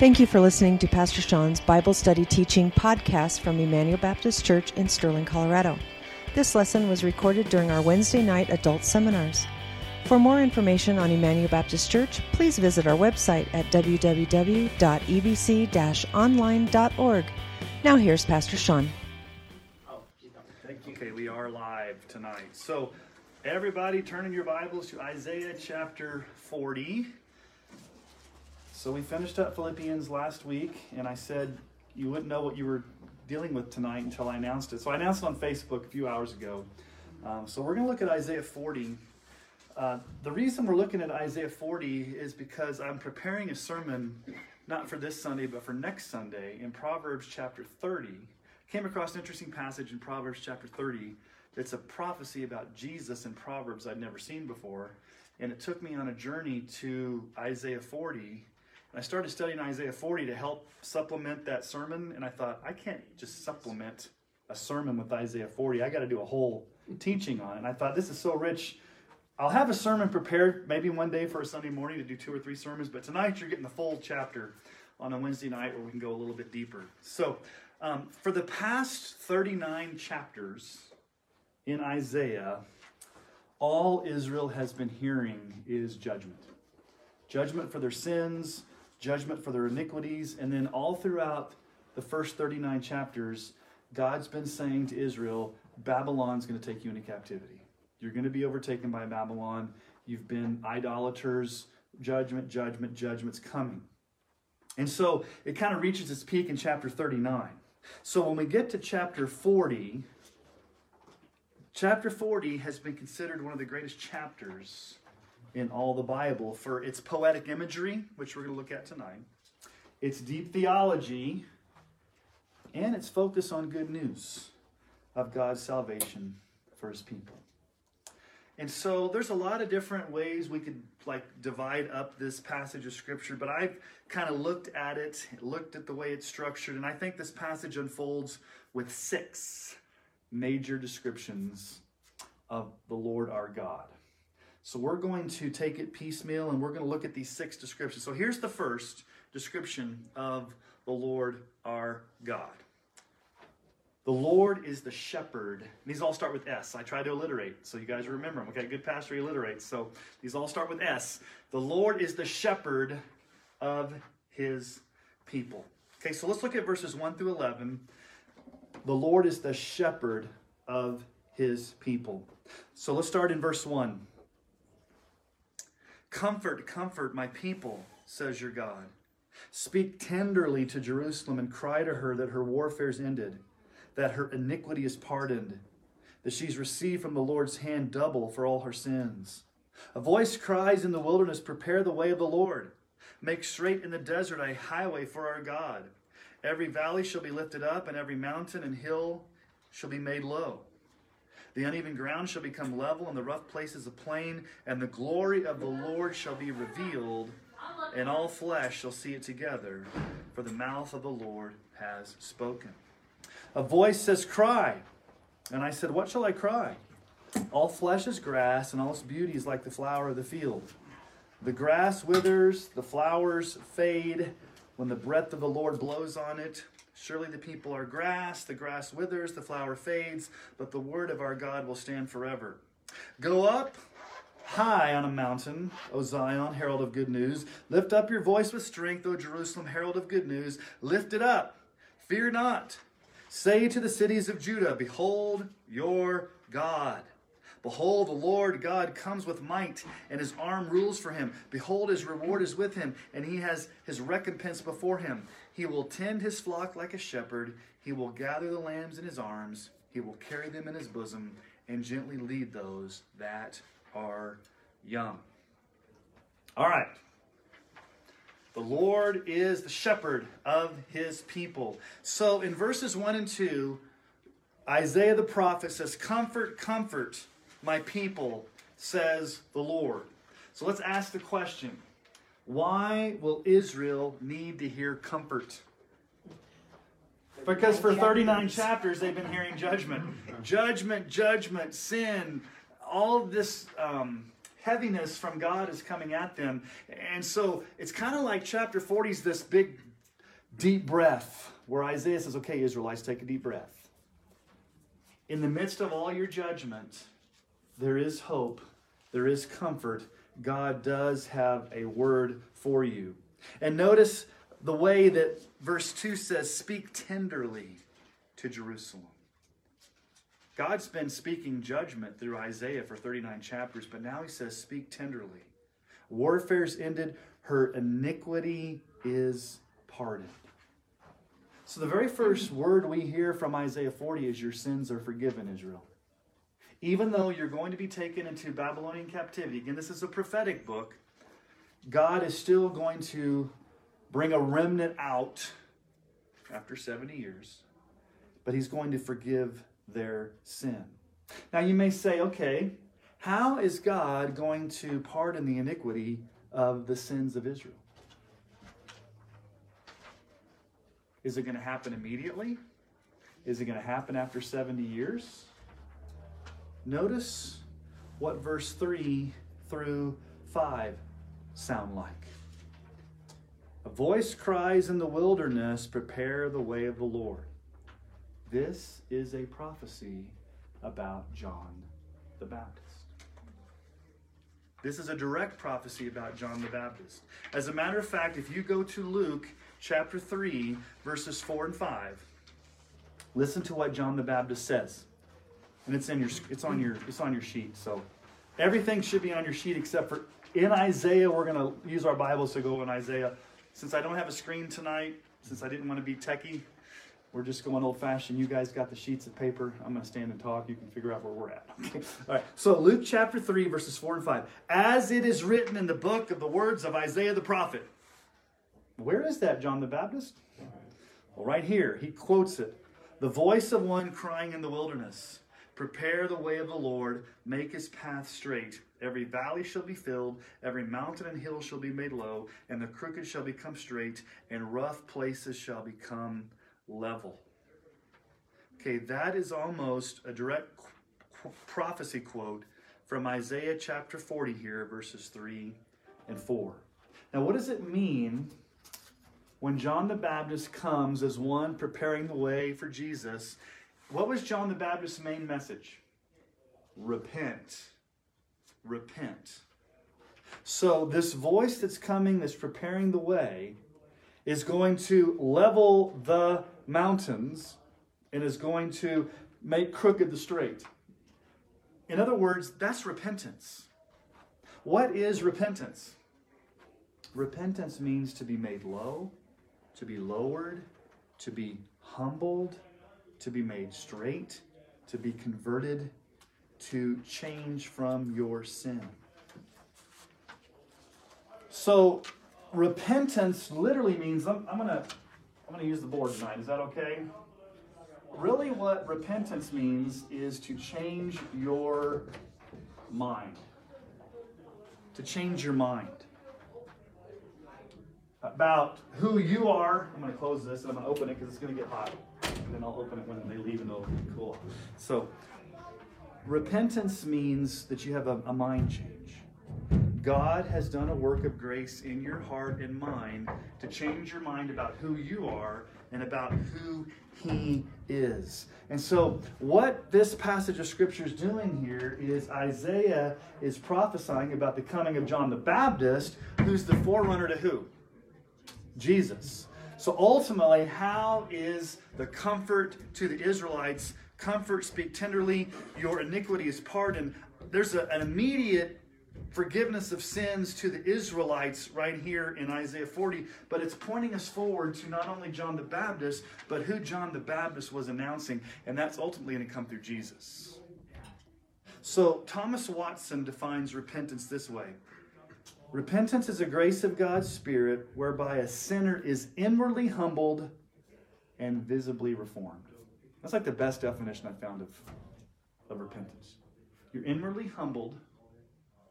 Thank you for listening to Pastor Sean's Bible Study Teaching podcast from Emmanuel Baptist Church in Sterling, Colorado. This lesson was recorded during our Wednesday night adult seminars. For more information on Emmanuel Baptist Church, please visit our website at www.ebc-online.org. Now here's Pastor Sean. Oh, thank you. Okay, we are live tonight. So, everybody turn in your Bibles to Isaiah chapter 40. So we finished up Philippians last week, and I said you wouldn't know what you were dealing with tonight until I announced it. So I announced it on Facebook a few hours ago. Um, so we're going to look at Isaiah 40. Uh, the reason we're looking at Isaiah 40 is because I'm preparing a sermon, not for this Sunday, but for next Sunday in Proverbs chapter 30. Came across an interesting passage in Proverbs chapter 30. It's a prophecy about Jesus in Proverbs I'd never seen before. And it took me on a journey to Isaiah 40 I started studying Isaiah 40 to help supplement that sermon, and I thought, I can't just supplement a sermon with Isaiah 40. I got to do a whole teaching on it. And I thought, this is so rich. I'll have a sermon prepared maybe one day for a Sunday morning to do two or three sermons, but tonight you're getting the full chapter on a Wednesday night where we can go a little bit deeper. So, um, for the past 39 chapters in Isaiah, all Israel has been hearing is judgment judgment for their sins, judgment for their iniquities. And then all throughout the first 39 chapters, God's been saying to Israel, Babylon's going to take you into captivity. You're going to be overtaken by Babylon. You've been idolaters. Judgment, judgment, judgment's coming. And so it kind of reaches its peak in chapter 39. So when we get to chapter 40, chapter 40 has been considered one of the greatest chapters in all the Bible for its poetic imagery, which we're going to look at tonight, its deep theology, and its focus on good news of God's salvation for his people. And so there's a lot of different ways we could like divide up this passage of scripture, but I've kind of looked at it, looked at the way it's structured, and I think this passage unfolds with six major descriptions of the Lord our God. So we're going to take it piecemeal and we're going to look at these six descriptions. So here's the first description of the Lord our God. The Lord is the shepherd. These all start with S. I try to alliterate so you guys remember them. Okay, good pastor alliterates. So these all start with S. The Lord is the shepherd of his people. Okay, so let's look at verses 1 through 11. The Lord is the shepherd of his people. So let's start in verse 1. Comfort, comfort my people, says your God. Speak tenderly to Jerusalem and cry to her that her warfare's ended, that her iniquity is pardoned, that she's received from the Lord's hand double for all her sins. A voice cries in the wilderness, Prepare the way of the Lord. Make straight in the desert a highway for our God. Every valley shall be lifted up, and every mountain and hill shall be made low. The uneven ground shall become level, and the rough places a plain, and the glory of the Lord shall be revealed, and all flesh shall see it together, for the mouth of the Lord has spoken. A voice says, Cry. And I said, What shall I cry? All flesh is grass, and all its beauty is like the flower of the field. The grass withers, the flowers fade when the breath of the Lord blows on it. Surely the people are grass, the grass withers, the flower fades, but the word of our God will stand forever. Go up high on a mountain, O Zion, herald of good news. Lift up your voice with strength, O Jerusalem, herald of good news. Lift it up, fear not. Say to the cities of Judah, Behold your God. Behold, the Lord God comes with might, and his arm rules for him. Behold, his reward is with him, and he has his recompense before him. He will tend his flock like a shepherd. He will gather the lambs in his arms. He will carry them in his bosom and gently lead those that are young. All right. The Lord is the shepherd of his people. So in verses 1 and 2, Isaiah the prophet says, Comfort, comfort my people, says the Lord. So let's ask the question why will Israel need to hear comfort? Because for 39 chapters they've been hearing judgment. Judgment, judgment, sin, all this um, heaviness from God is coming at them. And so it's kind of like chapter 40 is this big deep breath, where Isaiah says, Okay, Israelites, take a deep breath. In the midst of all your judgment, there is hope, there is comfort. God does have a word for you. And notice the way that verse 2 says, Speak tenderly to Jerusalem. God's been speaking judgment through Isaiah for 39 chapters, but now he says, Speak tenderly. Warfare's ended, her iniquity is pardoned. So, the very first word we hear from Isaiah 40 is, Your sins are forgiven, Israel. Even though you're going to be taken into Babylonian captivity, again, this is a prophetic book, God is still going to bring a remnant out after 70 years, but He's going to forgive their sin. Now, you may say, okay, how is God going to pardon the iniquity of the sins of Israel? Is it going to happen immediately? Is it going to happen after 70 years? Notice what verse 3 through 5 sound like. A voice cries in the wilderness, Prepare the way of the Lord. This is a prophecy about John the Baptist. This is a direct prophecy about John the Baptist. As a matter of fact, if you go to Luke chapter 3, verses 4 and 5, listen to what John the Baptist says. And it's in your it's on your it's on your sheet. So everything should be on your sheet except for in Isaiah, we're going to use our Bibles to go in Isaiah. Since I don't have a screen tonight, since I didn't want to be techie, we're just going old fashioned. You guys got the sheets of paper. I'm going to stand and talk. You can figure out where we're at. Okay. All right. So, Luke chapter 3, verses 4 and 5. As it is written in the book of the words of Isaiah the prophet. Where is that, John the Baptist? Well, right here. He quotes it. The voice of one crying in the wilderness Prepare the way of the Lord, make his path straight. Every valley shall be filled, every mountain and hill shall be made low, and the crooked shall become straight, and rough places shall become level. Okay, that is almost a direct qu- prophecy quote from Isaiah chapter 40 here, verses 3 and 4. Now, what does it mean when John the Baptist comes as one preparing the way for Jesus? What was John the Baptist's main message? Repent. Repent. So, this voice that's coming, that's preparing the way, is going to level the mountains and is going to make crooked the straight. In other words, that's repentance. What is repentance? Repentance means to be made low, to be lowered, to be humbled, to be made straight, to be converted, to change from your sin. So, repentance literally means I'm, I'm gonna I'm gonna use the board tonight. Is that okay? Really, what repentance means is to change your mind. To change your mind about who you are. I'm to close this and I'm to open it because it's to get hot. And then I'll open it when they leave and it'll be cool. So, repentance means that you have a, a mind change. God has done a work of grace in your heart and mind to change your mind about who you are and about who He is. And so, what this passage of Scripture is doing here is Isaiah is prophesying about the coming of John the Baptist, who's the forerunner to who? Jesus. So, ultimately, how is the comfort to the Israelites? Comfort, speak tenderly, your iniquity is pardoned. There's a, an immediate forgiveness of sins to the Israelites right here in Isaiah 40, but it's pointing us forward to not only John the Baptist, but who John the Baptist was announcing, and that's ultimately going to come through Jesus. So Thomas Watson defines repentance this way Repentance is a grace of God's Spirit whereby a sinner is inwardly humbled and visibly reformed. That's like the best definition I found of, of repentance. You're inwardly humbled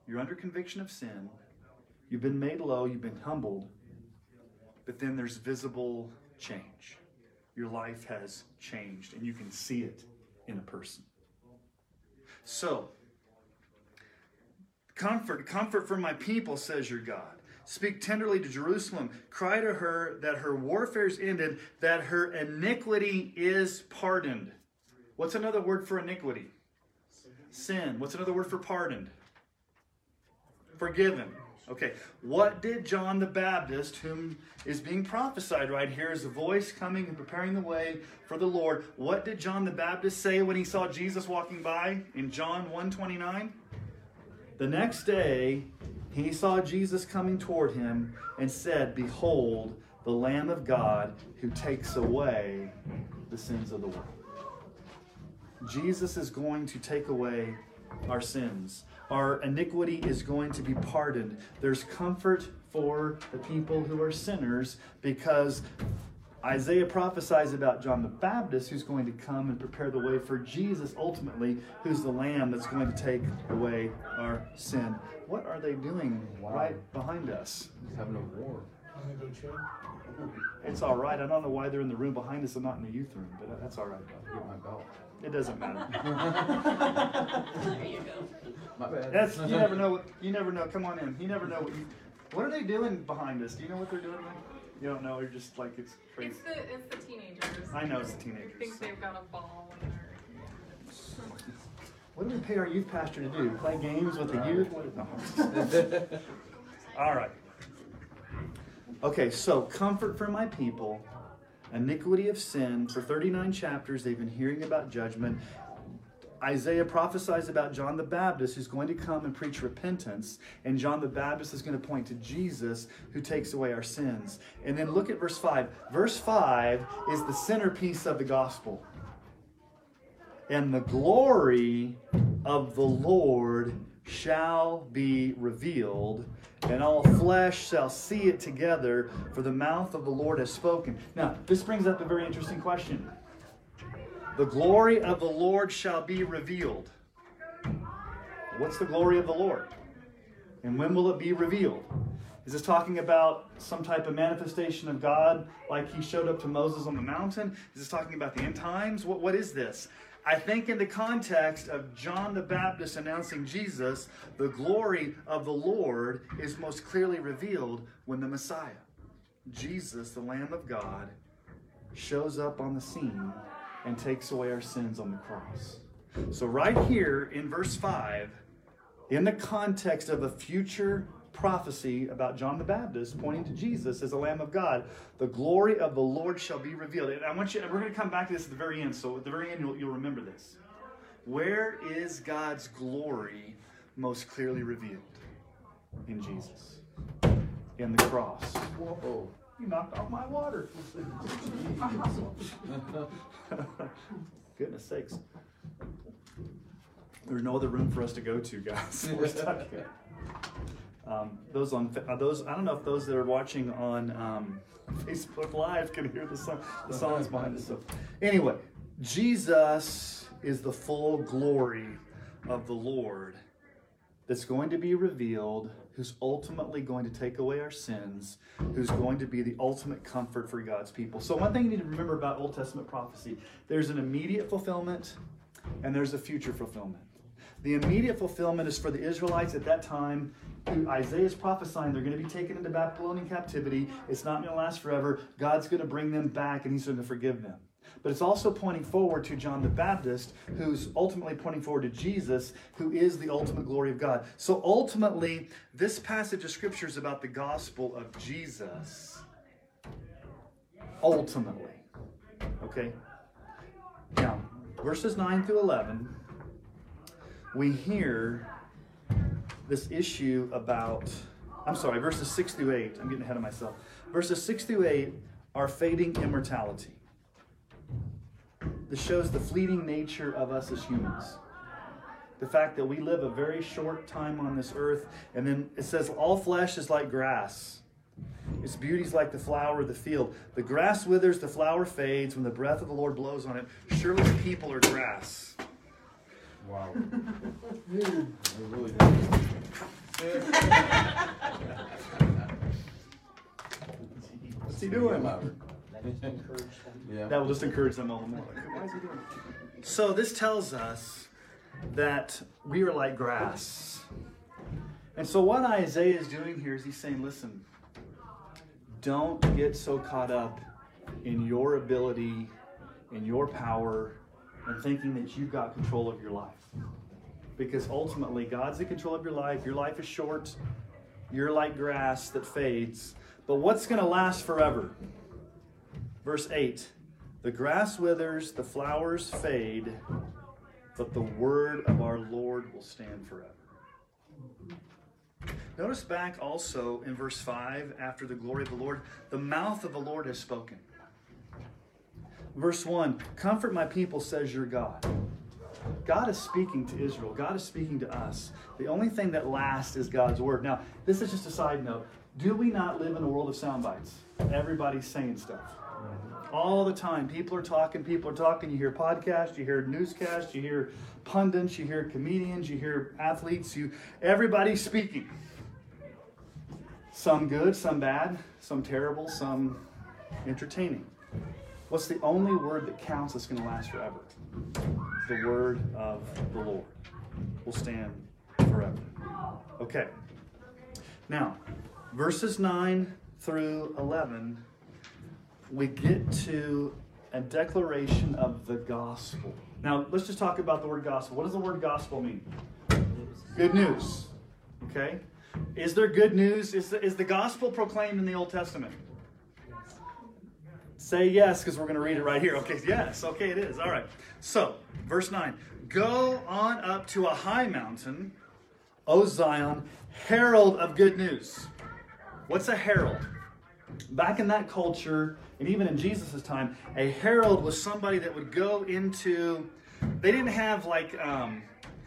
you're under conviction of sin. You've been made low. You've been humbled. But then there's visible change. Your life has changed, and you can see it in a person. So, comfort, comfort for my people, says your God. Speak tenderly to Jerusalem. Cry to her that her warfare is ended, that her iniquity is pardoned. What's another word for iniquity? Sin. What's another word for pardoned? Forgiven. Okay, what did John the Baptist, whom is being prophesied right here, is a voice coming and preparing the way for the Lord, what did John the Baptist say when he saw Jesus walking by in John 129? The next day, he saw Jesus coming toward him and said, Behold, the Lamb of God who takes away the sins of the world. Jesus is going to take away our sins. Our iniquity is going to be pardoned. There's comfort for the people who are sinners because Isaiah prophesies about John the Baptist who's going to come and prepare the way for Jesus ultimately, who's the lamb that's going to take away our sin. What are they doing wow. right behind us? He's having a war. It's all right. I don't know why they're in the room behind us and not in the youth room, but that's all right. Get my belt. It doesn't matter. there you go. My bad. That's you never know. What, you never know. Come on in. You never know what you. What are they doing behind us? Do you know what they're doing? You don't know. You're just like it's crazy. It's the it's the teenagers. I know it's the teenagers. I think they've got a ball In they're. What do we pay our youth pastor to do? Play games with the youth? No. All right. Okay, so comfort for my people, iniquity of sin. For 39 chapters, they've been hearing about judgment. Isaiah prophesies about John the Baptist who's going to come and preach repentance, and John the Baptist is going to point to Jesus who takes away our sins. And then look at verse 5. Verse 5 is the centerpiece of the gospel. And the glory of the Lord shall be revealed, and all flesh shall see it together, for the mouth of the Lord has spoken. Now, this brings up a very interesting question. The glory of the Lord shall be revealed. What's the glory of the Lord? And when will it be revealed? Is this talking about some type of manifestation of God like he showed up to Moses on the mountain? Is this talking about the end times? What, what is this? I think, in the context of John the Baptist announcing Jesus, the glory of the Lord is most clearly revealed when the Messiah, Jesus, the Lamb of God, shows up on the scene and takes away our sins on the cross. So, right here in verse 5, in the context of a future prophecy about John the Baptist pointing to Jesus as the Lamb of God, the glory of the Lord shall be revealed. And I want you, we're going to come back to this at the very end. So, at the very end, you'll, you'll remember this. Where is God's glory most clearly revealed? In Jesus, in the cross. Whoa. You knocked off my water. Goodness sakes. There's no other room for us to go to, guys. We're stuck here. Um, those on uh, those, I don't know if those that are watching on um, Facebook Live can hear the song, the songs behind us. So, anyway, Jesus is the full glory of the Lord that's going to be revealed who's ultimately going to take away our sins, who's going to be the ultimate comfort for God's people. So, one thing you need to remember about Old Testament prophecy there's an immediate fulfillment and there's a future fulfillment. The immediate fulfillment is for the Israelites at that time. Isaiah is prophesying they're going to be taken into Babylonian captivity. It's not going to last forever. God's going to bring them back and He's going to forgive them but it's also pointing forward to John the Baptist, who's ultimately pointing forward to Jesus, who is the ultimate glory of God. So ultimately, this passage of scripture is about the gospel of Jesus. Ultimately. Okay? Now, verses 9 through 11, we hear this issue about, I'm sorry, verses 6 through 8. I'm getting ahead of myself. Verses 6 through 8 are fading immortality. This shows the fleeting nature of us as humans. The fact that we live a very short time on this earth, and then it says, All flesh is like grass. Its beauty is like the flower of the field. The grass withers, the flower fades when the breath of the Lord blows on it. Surely the people are grass. Wow. What's he doing? Yeah. That will just encourage them all the more. Why is he doing So this tells us that we are like grass. And so, what Isaiah is doing here is he's saying, listen, don't get so caught up in your ability, in your power, and thinking that you've got control of your life. Because ultimately, God's in control of your life. Your life is short, you're like grass that fades. But what's going to last forever? Verse 8 The grass withers, the flowers fade, but the word of our Lord will stand forever. Notice back also in verse 5, after the glory of the Lord, the mouth of the Lord has spoken. Verse 1 Comfort my people, says your God. God is speaking to Israel. God is speaking to us. The only thing that lasts is God's word. Now, this is just a side note. Do we not live in a world of sound bites? Everybody's saying stuff. All the time. People are talking, people are talking. You hear podcasts, you hear newscasts, you hear pundits, you hear comedians, you hear athletes, you everybody's speaking. Some good, some bad, some terrible, some entertaining. What's the only word that counts that's going to last forever? The word of the Lord will stand forever. Okay. Now, verses 9 through 11, we get to a declaration of the gospel. Now, let's just talk about the word gospel. What does the word gospel mean? Good news. Okay? Is there good news? Is the, is the gospel proclaimed in the Old Testament? Say yes, because we're going to read it right here. Okay, yes. Okay, it is. All right. So, verse 9 Go on up to a high mountain, O Zion, herald of good news. What's a herald? Back in that culture, and even in Jesus' time, a herald was somebody that would go into. They didn't have like. Um,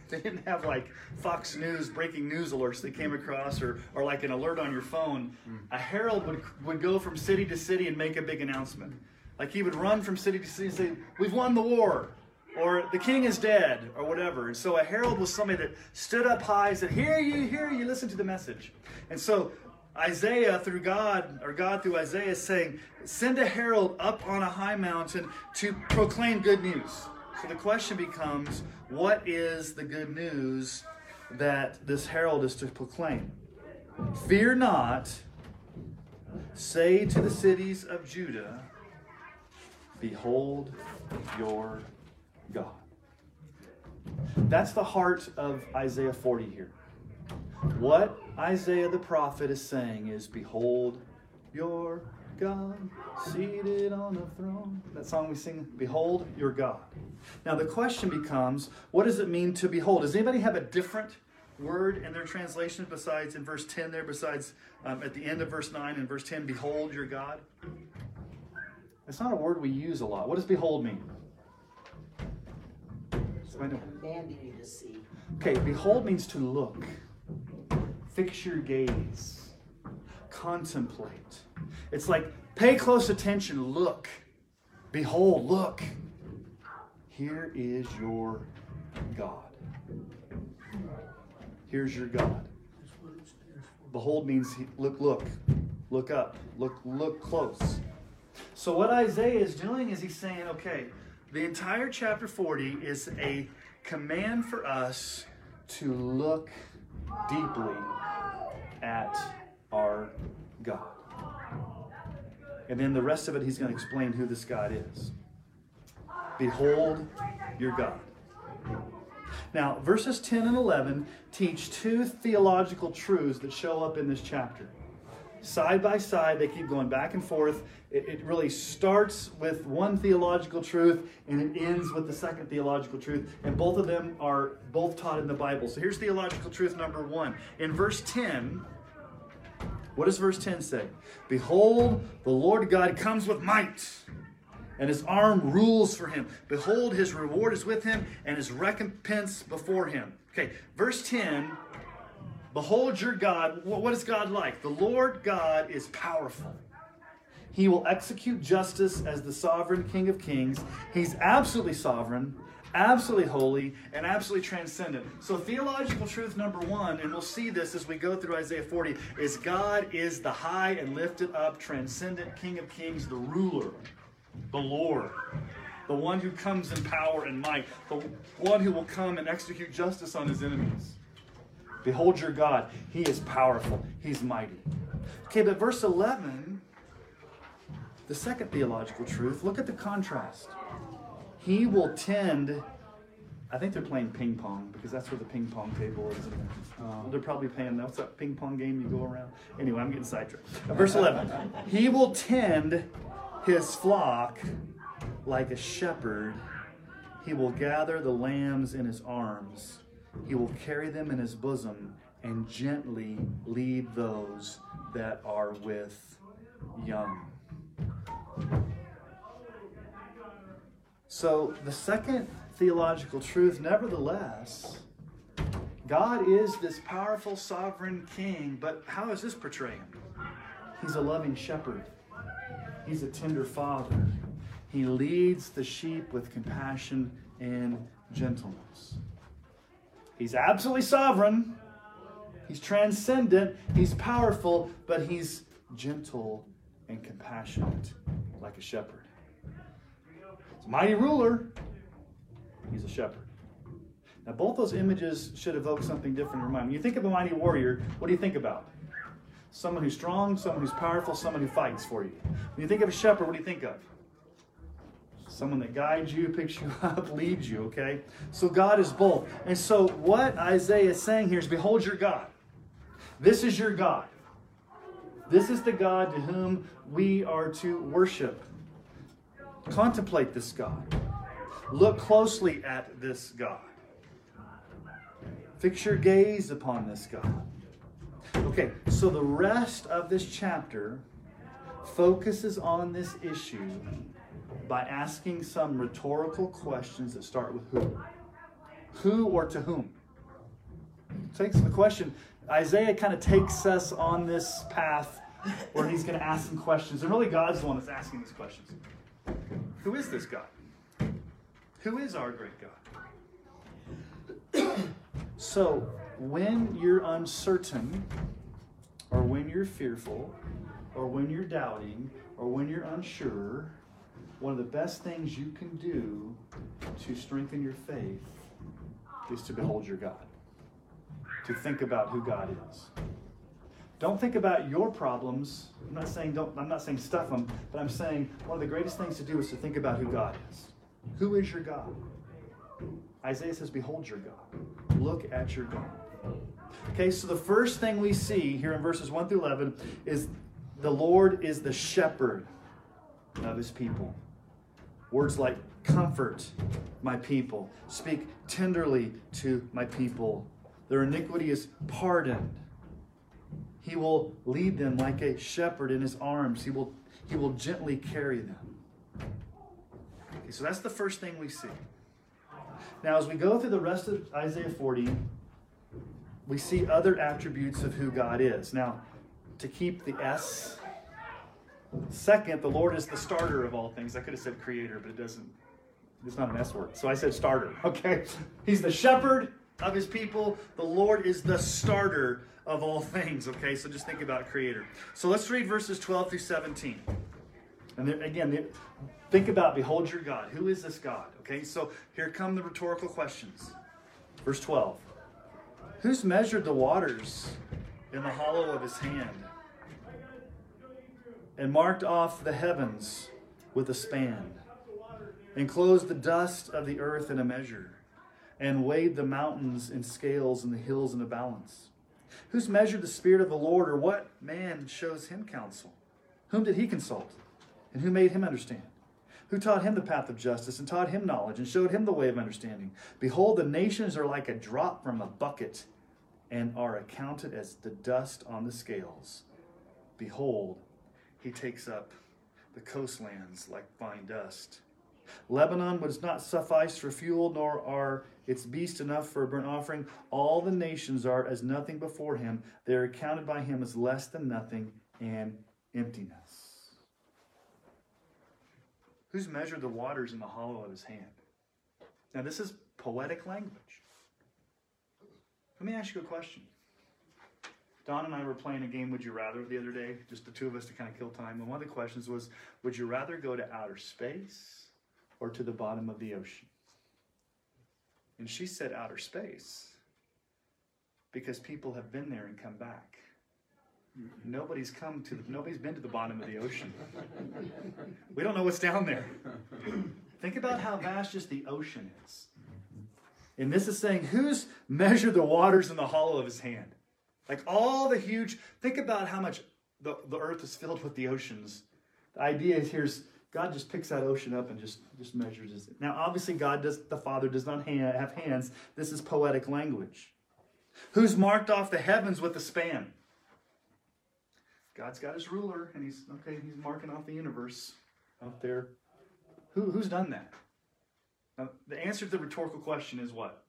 they didn't have like Fox News breaking news alerts that came across or, or like an alert on your phone. A herald would, would go from city to city and make a big announcement. Like he would run from city to city and say, We've won the war, or the king is dead, or whatever. And so a herald was somebody that stood up high and said, Hear you, hear you, listen to the message. And so Isaiah through God, or God through Isaiah is saying, Send a herald up on a high mountain to proclaim good news. So the question becomes what is the good news that this herald is to proclaim? Fear not, say to the cities of Judah, Behold your God. That's the heart of Isaiah 40 here. What Isaiah the prophet is saying is, Behold your God seated on the throne. That song we sing, Behold your God. Now the question becomes, what does it mean to behold? Does anybody have a different word in their translation besides in verse 10 there, besides um, at the end of verse 9 and verse 10, behold your God? It's not a word we use a lot. What does behold mean? Commanding you to see. Okay, behold means to look, fix your gaze, contemplate. It's like pay close attention, look, behold, look. Here is your God. Here's your God. Behold means look, look, look up, look, look close. So what Isaiah is doing is he's saying, okay, the entire chapter 40 is a command for us to look deeply at our God. And then the rest of it, he's going to explain who this God is. Behold your God. Now, verses 10 and 11 teach two theological truths that show up in this chapter. Side by side, they keep going back and forth. It, it, really starts with one theological truth and it ends with the second theological truth. And both of them are both taught in the Bible. So here's theological truth number one. In verse 10, what does verse 10 say? Behold, the Lord God comes with might and his arm rules for him. Behold, his reward is with him, and his recompense before him. Okay, verse 10 Behold your God. What is God like? The Lord God is powerful. He will execute justice as the sovereign King of kings. He's absolutely sovereign, absolutely holy, and absolutely transcendent. So, theological truth number one, and we'll see this as we go through Isaiah 40, is God is the high and lifted up, transcendent King of kings, the ruler the Lord, the one who comes in power and might, the one who will come and execute justice on his enemies. Behold your God. He is powerful, He's mighty. Okay, but verse 11, the second theological truth, look at the contrast. He will tend. I think they're playing ping pong because that's where the ping pong table is. Uh, they're probably playing, what's that ping pong game you go around? Anyway, I'm getting sidetracked. Uh, verse 11 He will tend his flock like a shepherd. He will gather the lambs in his arms. He will carry them in his bosom and gently lead those that are with young. So, the second theological truth, nevertheless, God is this powerful sovereign king, but how is this portrayed? He's a loving shepherd, he's a tender father. He leads the sheep with compassion and gentleness. He's absolutely sovereign, he's transcendent, he's powerful, but he's gentle and compassionate like a shepherd. He's a mighty ruler, he's a shepherd. Now, both those images should evoke something different in your mind. When you think of a mighty warrior, what do you think about? Someone who's strong, someone who's powerful, someone who fights for you. When you think of a shepherd, what do you think of? Someone that guides you, picks you up, leads you, okay? So God is both. And so what Isaiah is saying here is Behold your God. This is your God. This is the God to whom we are to worship. Contemplate this God. Look closely at this God. Fix your gaze upon this God. Okay, so the rest of this chapter focuses on this issue by asking some rhetorical questions that start with who. Who or to whom? Takes the question. Isaiah kind of takes us on this path where he's going to ask some questions. And really, God's the one that's asking these questions. Who is this God? Who is our great God? so, when you're uncertain, or when you're fearful, or when you're doubting, or when you're unsure, one of the best things you can do to strengthen your faith is to behold your God, to think about who God is. Don't think about your problems. I'm not saying don't. I'm not saying stuff them, but I'm saying one of the greatest things to do is to think about who God is. Who is your God? Isaiah says, "Behold your God. Look at your God." Okay, so the first thing we see here in verses 1 through 11 is the Lord is the shepherd of his people. Words like comfort my people, speak tenderly to my people. Their iniquity is pardoned. He will lead them like a shepherd in his arms. He will, he will gently carry them. Okay, so that's the first thing we see. Now, as we go through the rest of Isaiah 40, we see other attributes of who God is. Now, to keep the S, second, the Lord is the starter of all things. I could have said creator, but it doesn't, it's not an S word. So I said starter, okay? He's the shepherd of his people. The Lord is the starter of all things, okay? So just think about creator. So let's read verses 12 through 17. And there, again, think about behold your God. Who is this God? Okay, so here come the rhetorical questions. Verse 12 Who's measured the waters in the hollow of his hand and marked off the heavens with a span, enclosed the dust of the earth in a measure, and weighed the mountains in scales and the hills in a balance? Who's measured the Spirit of the Lord, or what man shows him counsel? Whom did he consult? And who made him understand? Who taught him the path of justice and taught him knowledge and showed him the way of understanding? Behold, the nations are like a drop from a bucket and are accounted as the dust on the scales. Behold, he takes up the coastlands like fine dust. Lebanon was not suffice for fuel, nor are its beasts enough for a burnt offering. All the nations are as nothing before him. They are counted by him as less than nothing and emptiness. Who's measured the waters in the hollow of his hand? Now, this is poetic language. Let me ask you a question. Dawn and I were playing a game, Would You Rather, the other day, just the two of us to kind of kill time. And one of the questions was Would you rather go to outer space or to the bottom of the ocean? And she said outer space Because people have been there and come back. Mm-hmm. Nobody's come to the, nobody's been to the bottom of the ocean. We don't know what's down there. Think about how vast just the ocean is. And this is saying, who's measured the waters in the hollow of his hand? Like all the huge, think about how much the, the earth is filled with the oceans. The idea is here's God just picks that ocean up and just, just measures it. Now, obviously, God does, the Father does not ha- have hands. This is poetic language. Who's marked off the heavens with a span? God's got his ruler, and he's okay. He's marking off the universe out there. Who, who's done that? Now, the answer to the rhetorical question is what?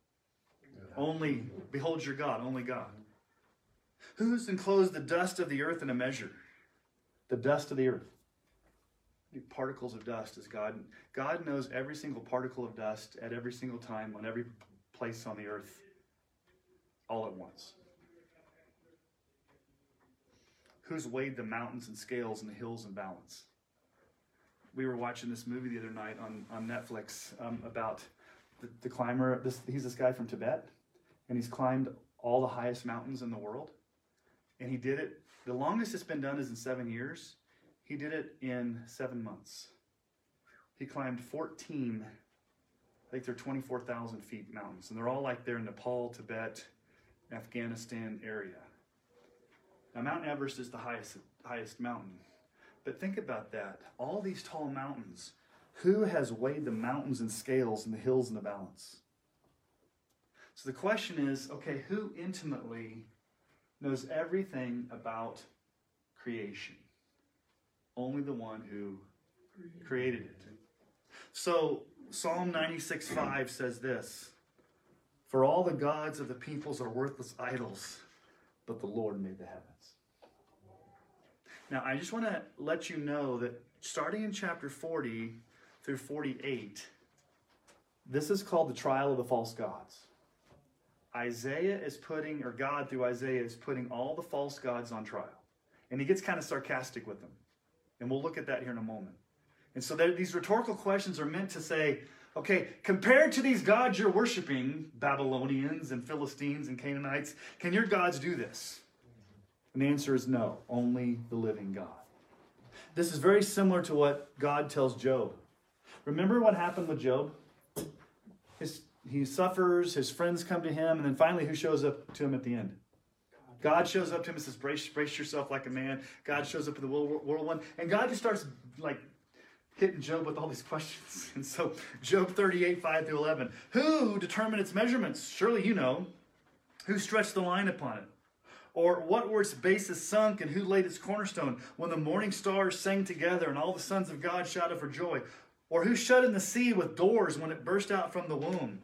Only, behold your God, only God. Who's enclosed the dust of the earth in a measure? The dust of the earth. Particles of dust is God. God knows every single particle of dust at every single time on every place on the earth all at once. Who's weighed the mountains and scales and the hills in balance? We were watching this movie the other night on, on Netflix um, about the, the climber. This, he's this guy from Tibet, and he's climbed all the highest mountains in the world. And he did it, the longest it's been done is in seven years. He did it in seven months. He climbed 14, I think they're 24,000 feet mountains. And they're all like they're in Nepal, Tibet, Afghanistan area. Now, Mount Everest is the highest, highest mountain. But think about that. All these tall mountains, who has weighed the mountains and scales and the hills in the balance? So the question is okay, who intimately knows everything about creation? Only the one who created it. So Psalm 96 5 says this For all the gods of the peoples are worthless idols, but the Lord made the heavens. Now, I just want to let you know that starting in chapter 40 through 48, this is called the trial of the false gods. Isaiah is putting, or God through Isaiah is putting all the false gods on trial. And he gets kind of sarcastic with them. And we'll look at that here in a moment. And so these rhetorical questions are meant to say, okay, compared to these gods you're worshiping, Babylonians and Philistines and Canaanites, can your gods do this? And the answer is no, only the living God. This is very similar to what God tells Job. Remember what happened with Job? His, he suffers, his friends come to him, and then finally, who shows up to him at the end? God shows up to him and says, brace, brace yourself like a man. God shows up in the whirlwind. And God just starts like hitting Job with all these questions. And so, Job 38, 5 through 11. Who determined its measurements? Surely you know. Who stretched the line upon it? Or what were its bases sunk and who laid its cornerstone? When the morning stars sang together and all the sons of God shouted for joy. Or who shut in the sea with doors when it burst out from the womb?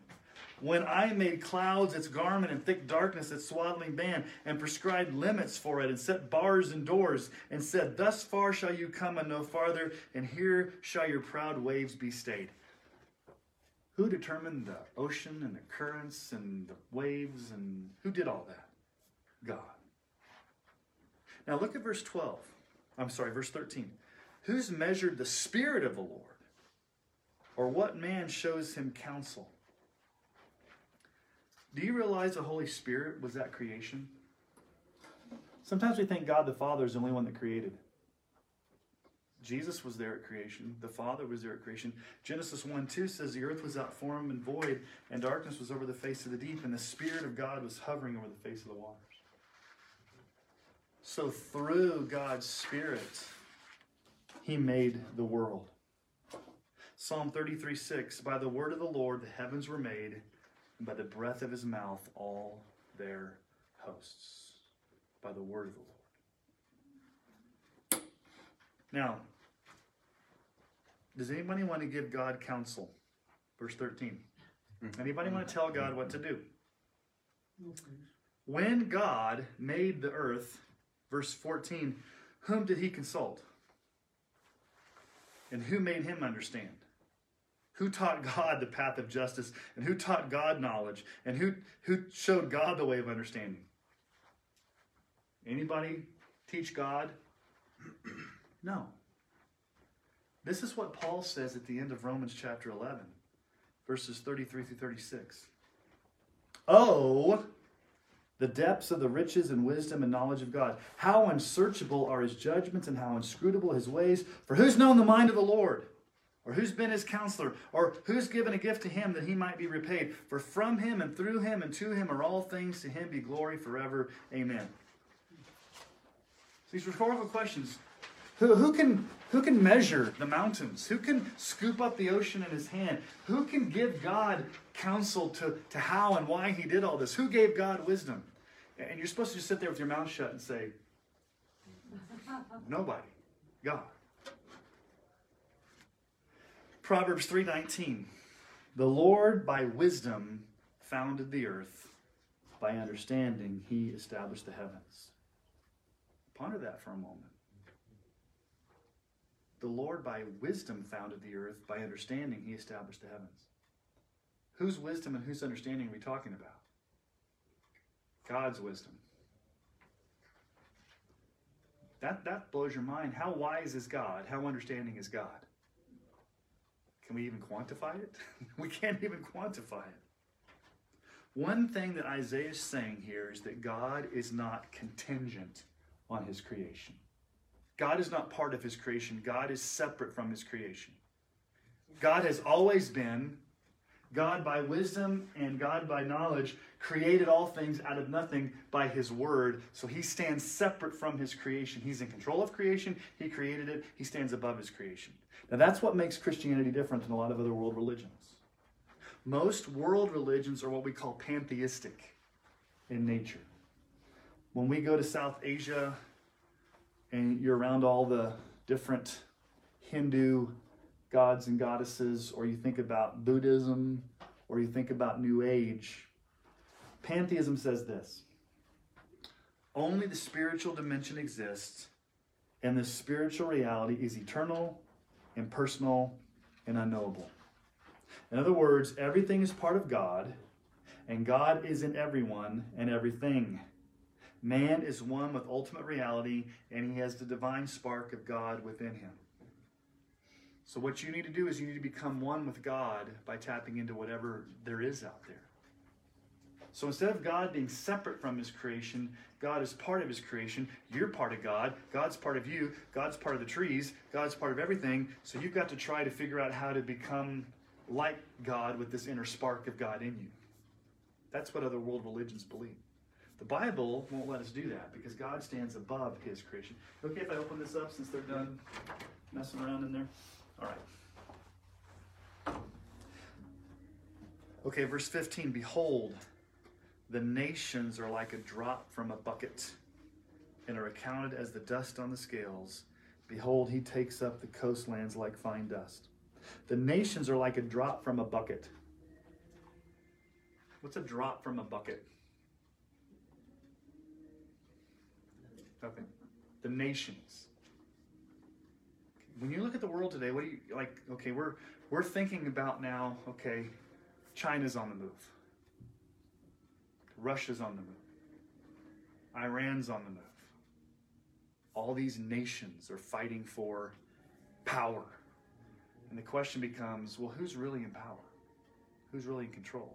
When I made clouds its garment and thick darkness its swaddling band, and prescribed limits for it, and set bars and doors, and said, Thus far shall you come and no farther, and here shall your proud waves be stayed. Who determined the ocean and the currents and the waves, and who did all that? God. Now look at verse 12. I'm sorry, verse 13. Who's measured the Spirit of the Lord? Or what man shows him counsel? Do you realize the Holy Spirit was that creation? Sometimes we think God the Father is the only one that created. Jesus was there at creation. The Father was there at creation. Genesis 1 2 says the earth was out form and void, and darkness was over the face of the deep, and the Spirit of God was hovering over the face of the waters. So through God's Spirit, He made the world. Psalm 33 6 By the word of the Lord the heavens were made and by the breath of his mouth all their hosts. By the word of the Lord. Now, does anybody want to give God counsel? Verse 13. Anybody want to tell God what to do? When God made the earth, verse 14, whom did he consult? And who made him understand? Who taught God the path of justice? And who taught God knowledge? And who, who showed God the way of understanding? Anybody teach God? no. This is what Paul says at the end of Romans chapter 11, verses 33 through 36. Oh, The depths of the riches and wisdom and knowledge of God. How unsearchable are his judgments and how inscrutable his ways. For who's known the mind of the Lord? Or who's been his counselor? Or who's given a gift to him that he might be repaid? For from him and through him and to him are all things. To him be glory forever. Amen. These rhetorical questions. Who, who, can, who can measure the mountains? Who can scoop up the ocean in his hand? Who can give God counsel to, to how and why he did all this? Who gave God wisdom? And you're supposed to just sit there with your mouth shut and say, Nobody. God. Proverbs 3:19. The Lord by wisdom founded the earth, by understanding he established the heavens. Ponder that for a moment. The Lord by wisdom founded the earth, by understanding he established the heavens. Whose wisdom and whose understanding are we talking about? God's wisdom. That, that blows your mind. How wise is God? How understanding is God? Can we even quantify it? we can't even quantify it. One thing that Isaiah is saying here is that God is not contingent on his creation. God is not part of his creation, God is separate from his creation. God has always been, God by wisdom and God by knowledge created all things out of nothing by his word. So he stands separate from his creation. He's in control of creation, he created it, he stands above his creation. Now that's what makes Christianity different than a lot of other world religions. Most world religions are what we call pantheistic in nature. When we go to South Asia and you're around all the different Hindu gods and goddesses, or you think about Buddhism, or you think about New Age, pantheism says this only the spiritual dimension exists, and the spiritual reality is eternal, impersonal, and unknowable. In other words, everything is part of God, and God is in everyone and everything. Man is one with ultimate reality, and he has the divine spark of God within him. So, what you need to do is you need to become one with God by tapping into whatever there is out there. So, instead of God being separate from his creation, God is part of his creation. You're part of God. God's part of you. God's part of the trees. God's part of everything. So, you've got to try to figure out how to become like God with this inner spark of God in you. That's what other world religions believe. The Bible won't let us do that because God stands above his creation. Okay, if I open this up since they're done messing around in there? All right. Okay, verse 15 Behold, the nations are like a drop from a bucket and are accounted as the dust on the scales. Behold, he takes up the coastlands like fine dust. The nations are like a drop from a bucket. What's a drop from a bucket? Nothing. The nations. When you look at the world today, what do you like? Okay, we're we're thinking about now. Okay, China's on the move. Russia's on the move. Iran's on the move. All these nations are fighting for power. And the question becomes well, who's really in power? Who's really in control?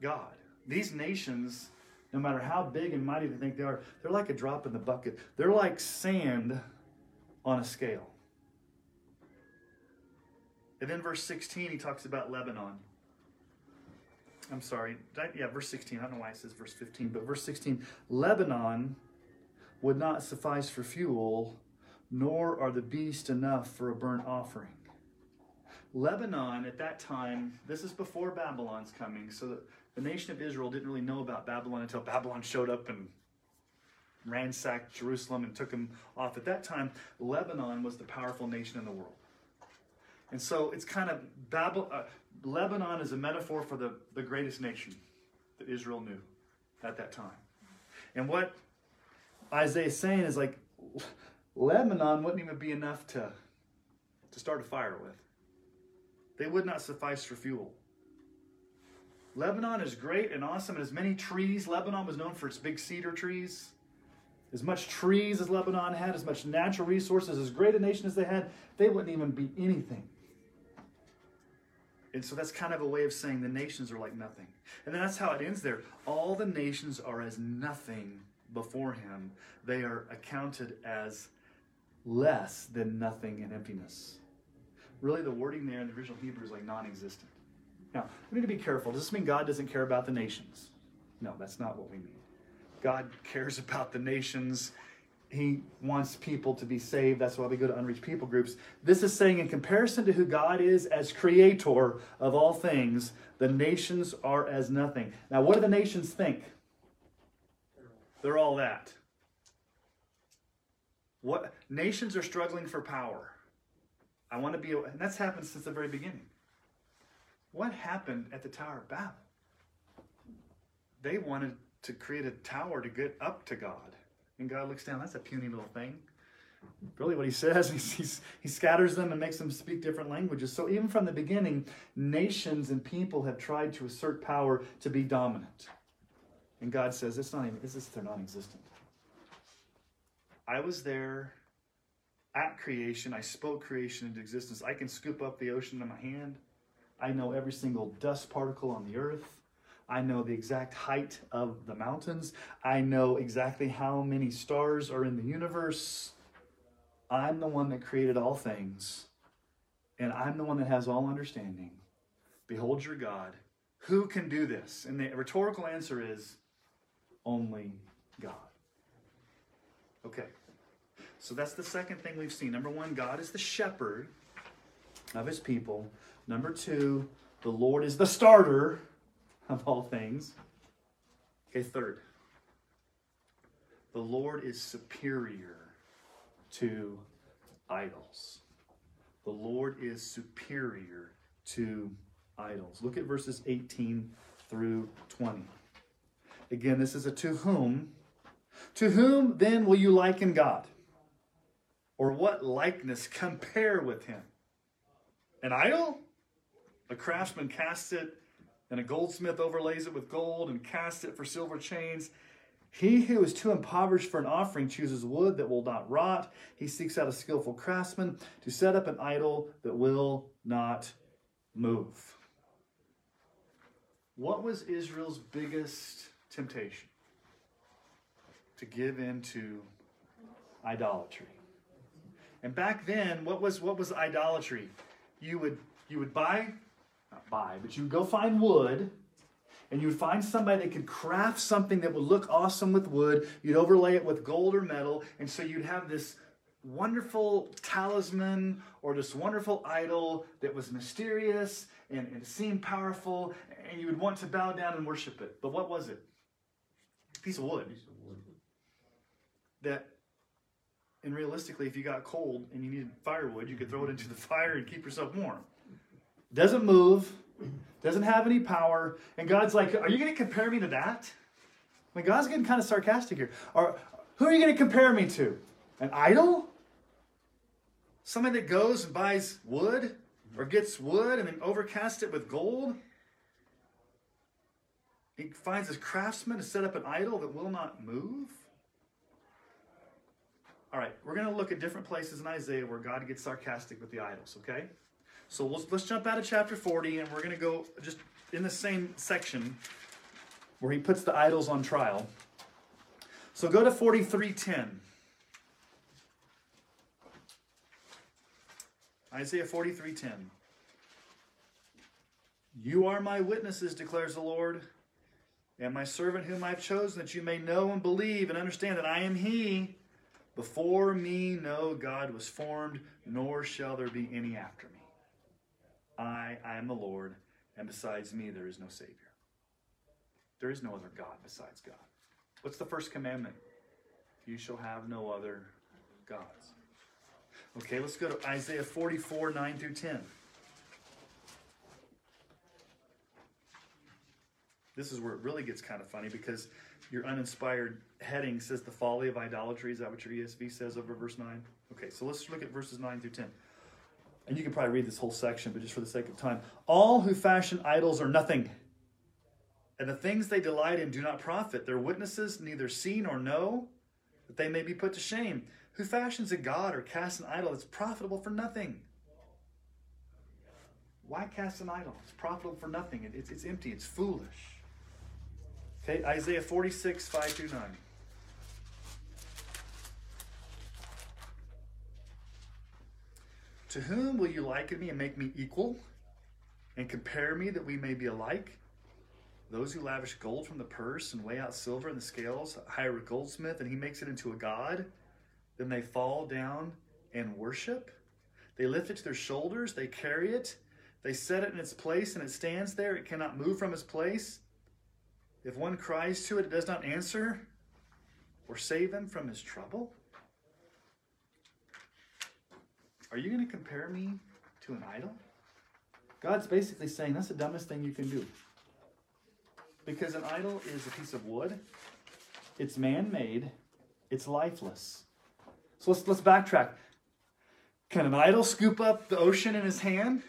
God. These nations, no matter how big and mighty they think they are, they're like a drop in the bucket. They're like sand on a scale. And then verse 16, he talks about Lebanon. I'm sorry. I, yeah, verse 16. I don't know why it says verse 15, but verse 16 Lebanon would not suffice for fuel, nor are the beasts enough for a burnt offering. Lebanon at that time, this is before Babylon's coming, so the, the nation of Israel didn't really know about Babylon until Babylon showed up and ransacked Jerusalem and took them off. At that time, Lebanon was the powerful nation in the world. And so it's kind of Babylon, uh, Lebanon is a metaphor for the, the greatest nation that Israel knew at that time. And what Isaiah is saying is like, Lebanon wouldn't even be enough to, to start a fire with. They would not suffice for fuel. Lebanon is great and awesome and has many trees. Lebanon was known for its big cedar trees. As much trees as Lebanon had, as much natural resources, as great a nation as they had, they wouldn't even be anything And so that's kind of a way of saying the nations are like nothing. And then that's how it ends there. All the nations are as nothing before him, they are accounted as less than nothing and emptiness. Really, the wording there in the original Hebrew is like non existent. Now, we need to be careful. Does this mean God doesn't care about the nations? No, that's not what we mean. God cares about the nations. He wants people to be saved. That's why we go to unreached people groups. This is saying, in comparison to who God is as creator of all things, the nations are as nothing. Now, what do the nations think? They're all that. What nations are struggling for power? I want to be, and that's happened since the very beginning. What happened at the Tower of Babel? They wanted to create a tower to get up to God. And God looks down, that's a puny little thing. Really, what he says, he's, he's, he scatters them and makes them speak different languages. So, even from the beginning, nations and people have tried to assert power to be dominant. And God says, it's not even, it's just they're non existent. I was there at creation. I spoke creation into existence. I can scoop up the ocean in my hand. I know every single dust particle on the earth. I know the exact height of the mountains. I know exactly how many stars are in the universe. I'm the one that created all things, and I'm the one that has all understanding. Behold your God. Who can do this? And the rhetorical answer is only God. Okay. So that's the second thing we've seen. Number one, God is the shepherd of his people. Number two, the Lord is the starter of all things. Okay, third, the Lord is superior to idols. The Lord is superior to idols. Look at verses 18 through 20. Again, this is a to whom. To whom then will you liken God? Or what likeness compare with him? An idol? A craftsman casts it, and a goldsmith overlays it with gold and casts it for silver chains. He who is too impoverished for an offering chooses wood that will not rot. He seeks out a skillful craftsman to set up an idol that will not move. What was Israel's biggest temptation? To give in to idolatry. And back then, what was what was idolatry? You would you would buy, buy, but you would go find wood, and you would find somebody that could craft something that would look awesome with wood. You'd overlay it with gold or metal, and so you'd have this wonderful talisman or this wonderful idol that was mysterious and, and seemed powerful, and you would want to bow down and worship it. But what was it? A piece of wood. That and realistically, if you got cold and you needed firewood, you could throw it into the fire and keep yourself warm. Doesn't move, doesn't have any power. And God's like, Are you going to compare me to that? I mean, God's getting kind of sarcastic here. Or, who are you going to compare me to? An idol? Somebody that goes and buys wood or gets wood and then overcasts it with gold? He finds his craftsman to set up an idol that will not move? All right, we're going to look at different places in Isaiah where God gets sarcastic with the idols, okay? So let's, let's jump out of chapter 40 and we're going to go just in the same section where he puts the idols on trial. So go to 43:10. Isaiah 43:10. You are my witnesses, declares the Lord, and my servant whom I've chosen, that you may know and believe and understand that I am he. Before me no God was formed, nor shall there be any after me. I, I am the Lord, and besides me there is no Savior. There is no other God besides God. What's the first commandment? You shall have no other gods. Okay, let's go to Isaiah 44, 9 through 10. This is where it really gets kind of funny because your uninspired heading says the folly of idolatry. Is that what your ESV says over verse 9? Okay, so let's look at verses 9 through 10. And you can probably read this whole section, but just for the sake of time. All who fashion idols are nothing, and the things they delight in do not profit. Their witnesses neither see nor know, that they may be put to shame. Who fashions a god or casts an idol that's profitable for nothing? Why cast an idol? It's profitable for nothing. It- It's, it's empty. It's foolish. Okay, Isaiah 46, 5 through 9. To whom will you liken me and make me equal? And compare me that we may be alike? Those who lavish gold from the purse and weigh out silver in the scales hire a goldsmith and he makes it into a god. Then they fall down and worship. They lift it to their shoulders, they carry it, they set it in its place, and it stands there. It cannot move from its place. If one cries to it, it does not answer or save him from his trouble. Are you going to compare me to an idol? God's basically saying that's the dumbest thing you can do. Because an idol is a piece of wood, it's man made, it's lifeless. So let's, let's backtrack. Can an idol scoop up the ocean in his hand?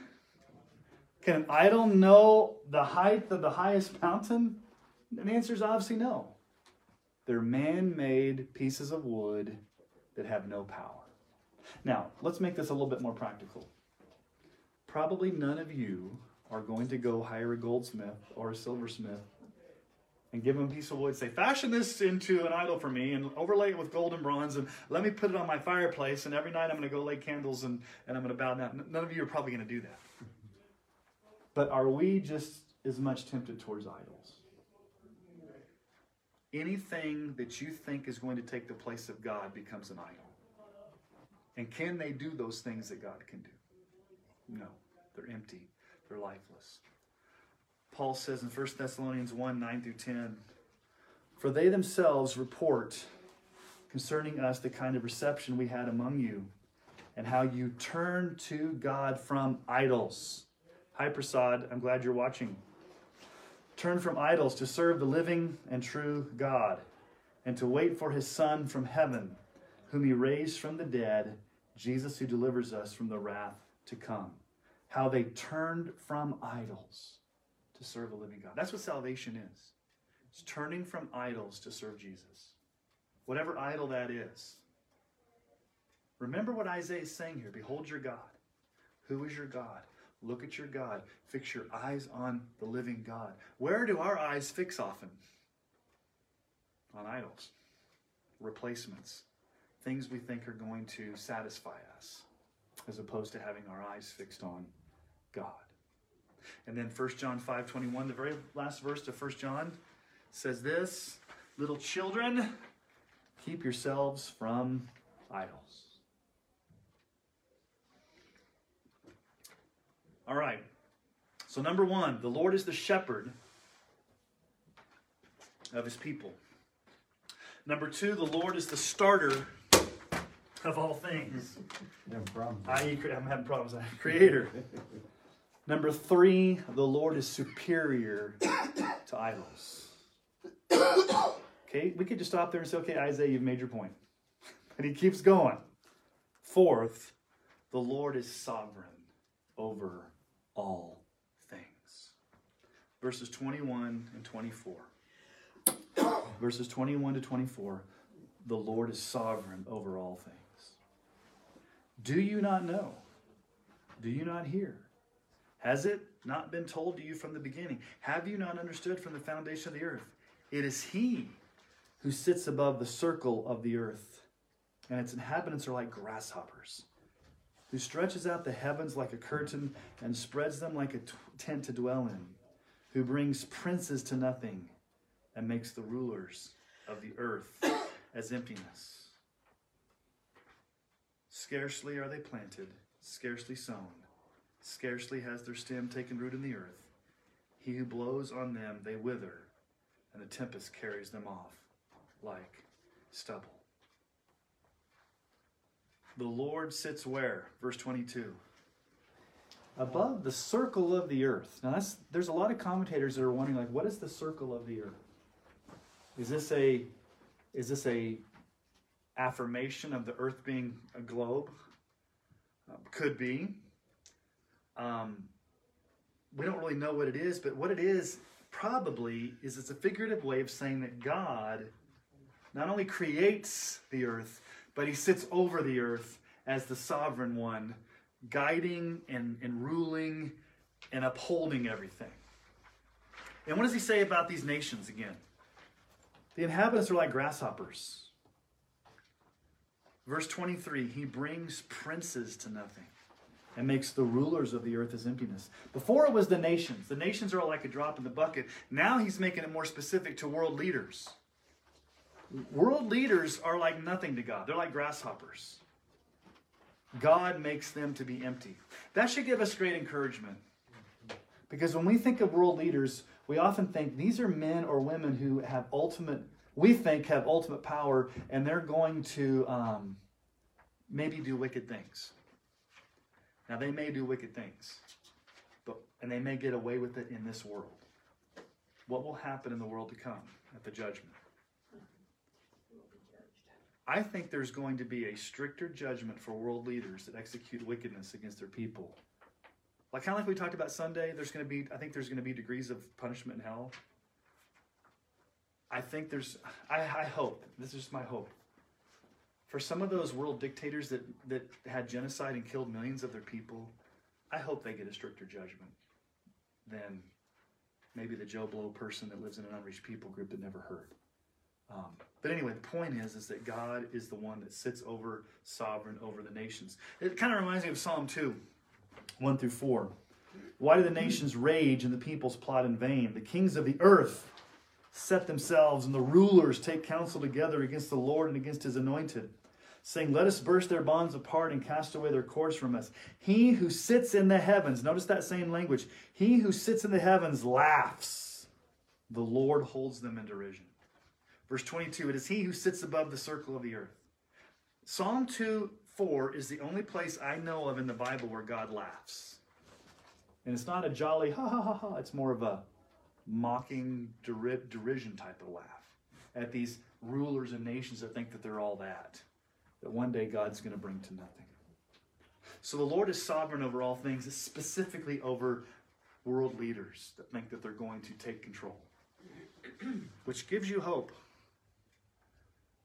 Can an idol know the height of the highest mountain? The answer is obviously no. They're man made pieces of wood that have no power. Now, let's make this a little bit more practical. Probably none of you are going to go hire a goldsmith or a silversmith and give him a piece of wood, say, fashion this into an idol for me and overlay it with gold and bronze and let me put it on my fireplace and every night I'm going to go lay candles and, and I'm going to bow down. None of you are probably going to do that. But are we just as much tempted towards idols? Anything that you think is going to take the place of God becomes an idol. And can they do those things that God can do? No, they're empty, they're lifeless. Paul says in 1 Thessalonians 1 9 through 10, For they themselves report concerning us the kind of reception we had among you, and how you turned to God from idols. Hi, Prasad, I'm glad you're watching. Turn from idols to serve the living and true God, and to wait for his Son from heaven, whom he raised from the dead, Jesus who delivers us from the wrath to come. How they turned from idols to serve a living God. That's what salvation is. It's turning from idols to serve Jesus. Whatever idol that is. Remember what Isaiah is saying here. Behold your God. Who is your God? Look at your God. Fix your eyes on the living God. Where do our eyes fix often? On idols, replacements, things we think are going to satisfy us, as opposed to having our eyes fixed on God. And then 1 John 5 21, the very last verse of 1 John says this Little children, keep yourselves from idols. All right. So, number one, the Lord is the shepherd of his people. Number two, the Lord is the starter of all things. No problem. I, I'm having problems. I'm creator. Number three, the Lord is superior to idols. Okay, we could just stop there and say, okay, Isaiah, you've made your point. But he keeps going. Fourth, the Lord is sovereign over all things. Verses 21 and 24. Verses 21 to 24, the Lord is sovereign over all things. Do you not know? Do you not hear? Has it not been told to you from the beginning? Have you not understood from the foundation of the earth? It is He who sits above the circle of the earth, and its inhabitants are like grasshoppers, who stretches out the heavens like a curtain and spreads them like a t- tent to dwell in, who brings princes to nothing and makes the rulers of the earth as emptiness. Scarcely are they planted, scarcely sown, scarcely has their stem taken root in the earth. He who blows on them, they wither, and the tempest carries them off like stubble. The Lord sits where? Verse 22. Above the circle of the earth. Now there's a lot of commentators that are wondering like what is the circle of the earth? Is this a is this a affirmation of the earth being a globe? Uh, could be. Um, we don't really know what it is, but what it is probably is it's a figurative way of saying that God not only creates the earth, but he sits over the earth as the sovereign one, guiding and, and ruling and upholding everything. And what does he say about these nations again? The inhabitants are like grasshoppers. Verse 23 He brings princes to nothing and makes the rulers of the earth as emptiness. Before it was the nations. The nations are like a drop in the bucket. Now he's making it more specific to world leaders. World leaders are like nothing to God, they're like grasshoppers. God makes them to be empty. That should give us great encouragement. Because when we think of world leaders, we often think these are men or women who have ultimate, we think have ultimate power, and they're going to um, maybe do wicked things. Now, they may do wicked things, but and they may get away with it in this world. What will happen in the world to come at the judgment? I think there's going to be a stricter judgment for world leaders that execute wickedness against their people. Like kind of like we talked about Sunday, there's going to be I think there's going to be degrees of punishment in hell. I think there's I, I hope this is my hope for some of those world dictators that that had genocide and killed millions of their people. I hope they get a stricter judgment than maybe the Joe Blow person that lives in an unreached people group that never heard. Um, but anyway, the point is, is that God is the one that sits over sovereign over the nations. It kind of reminds me of Psalm 2, 1 through 4. Why do the nations rage and the peoples plot in vain? The kings of the earth set themselves, and the rulers take counsel together against the Lord and against his anointed, saying, Let us burst their bonds apart and cast away their cords from us. He who sits in the heavens, notice that same language, he who sits in the heavens laughs. The Lord holds them in derision. Verse 22 It is he who sits above the circle of the earth. Psalm 2 4 is the only place I know of in the Bible where God laughs. And it's not a jolly ha ha ha ha, it's more of a mocking deri- derision type of laugh at these rulers and nations that think that they're all that. That one day God's going to bring to nothing. So the Lord is sovereign over all things, specifically over world leaders that think that they're going to take control, which gives you hope.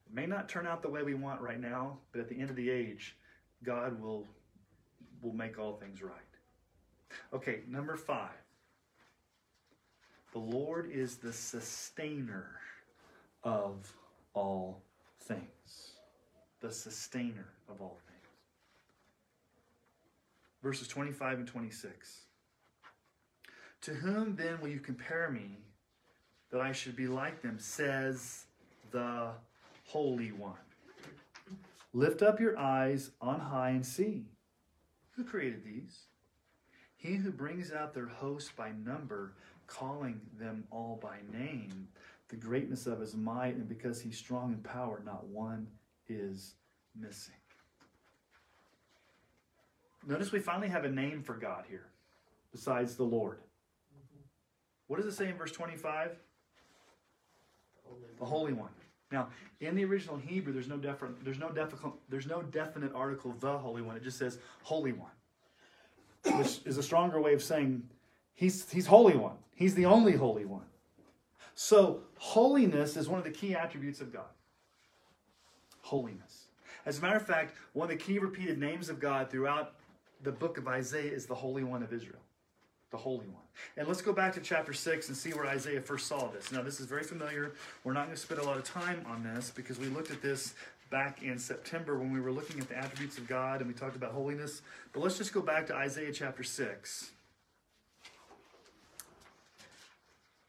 It may not turn out the way we want right now, but at the end of the age, God will will make all things right. Okay, number 5. The Lord is the sustainer of all things. The sustainer of all things. Verses 25 and 26. To whom then will you compare me that I should be like them, says the Holy One. Lift up your eyes on high and see. Who created these? He who brings out their host by number, calling them all by name. The greatness of his might, and because he's strong in power, not one is missing. Notice we finally have a name for God here, besides the Lord. What does it say in verse 25? The Holy One. Now, in the original Hebrew, there's no definite, there's no definite, there's no definite article, the Holy One. It just says Holy One, which is a stronger way of saying he's he's Holy One. He's the only Holy One. So, holiness is one of the key attributes of God. Holiness. As a matter of fact, one of the key repeated names of God throughout the book of Isaiah is the Holy One of Israel the Holy One. And let's go back to chapter 6 and see where Isaiah first saw this. Now, this is very familiar. We're not going to spend a lot of time on this because we looked at this back in September when we were looking at the attributes of God and we talked about holiness. But let's just go back to Isaiah chapter 6.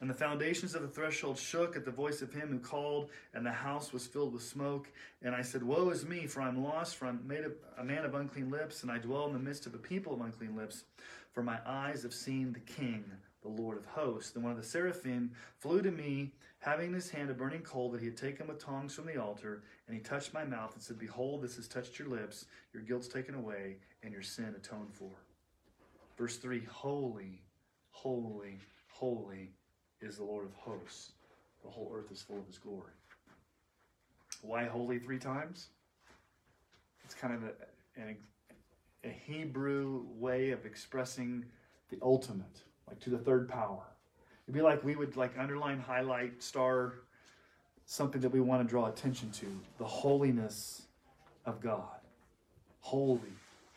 And the foundations of the threshold shook at the voice of him who called, and the house was filled with smoke. And I said, Woe is me, for I'm lost, for I'm made a, a man of unclean lips, and I dwell in the midst of a people of unclean lips. For my eyes have seen the King, the Lord of hosts. Then one of the seraphim flew to me, having in his hand a burning coal that he had taken with tongs from the altar, and he touched my mouth and said, Behold, this has touched your lips, your guilt's taken away, and your sin atoned for. Verse 3 Holy, holy, Holy is the Lord of hosts. The whole earth is full of his glory. Why holy three times? It's kind of a, an, a Hebrew way of expressing the ultimate, like to the third power. It'd be like we would like underline, highlight, star something that we want to draw attention to the holiness of God. Holy,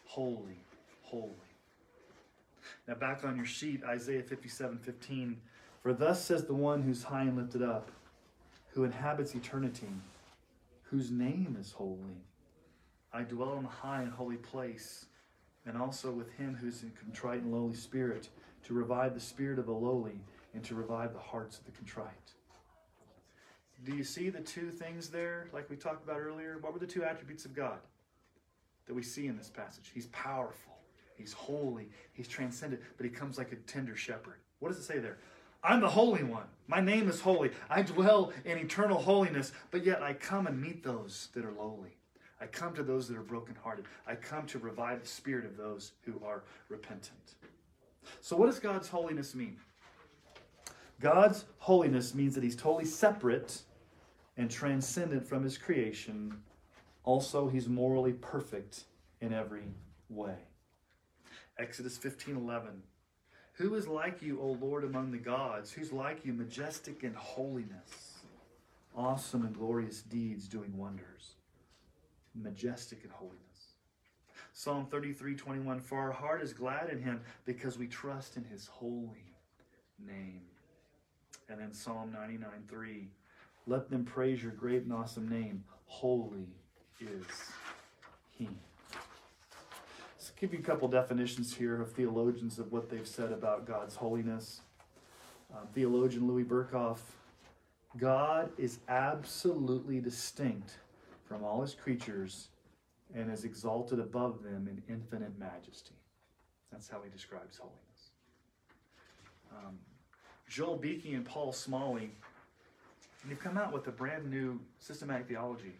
holy, holy. Now, back on your sheet, Isaiah 57 15. For thus says the one who's high and lifted up, who inhabits eternity, whose name is holy. I dwell in the high and holy place, and also with him who's in contrite and lowly spirit, to revive the spirit of the lowly and to revive the hearts of the contrite. Do you see the two things there, like we talked about earlier? What were the two attributes of God that we see in this passage? He's powerful, He's holy, He's transcendent, but He comes like a tender shepherd. What does it say there? I'm the Holy One. My name is holy. I dwell in eternal holiness, but yet I come and meet those that are lowly. I come to those that are brokenhearted. I come to revive the spirit of those who are repentant. So, what does God's holiness mean? God's holiness means that He's totally separate and transcendent from His creation. Also, He's morally perfect in every way. Exodus 15 11. Who is like you, O Lord, among the gods? Who's like you, majestic in holiness, awesome and glorious deeds, doing wonders? Majestic in holiness. Psalm 33 21. For our heart is glad in him because we trust in his holy name. And then Psalm 99 3. Let them praise your great and awesome name. Holy is he. Give you a couple definitions here of theologians of what they've said about God's holiness. Uh, theologian Louis Berkhof God is absolutely distinct from all his creatures and is exalted above them in infinite majesty. That's how he describes holiness. Um, Joel Beeke and Paul Smalley, they've come out with a brand new systematic theology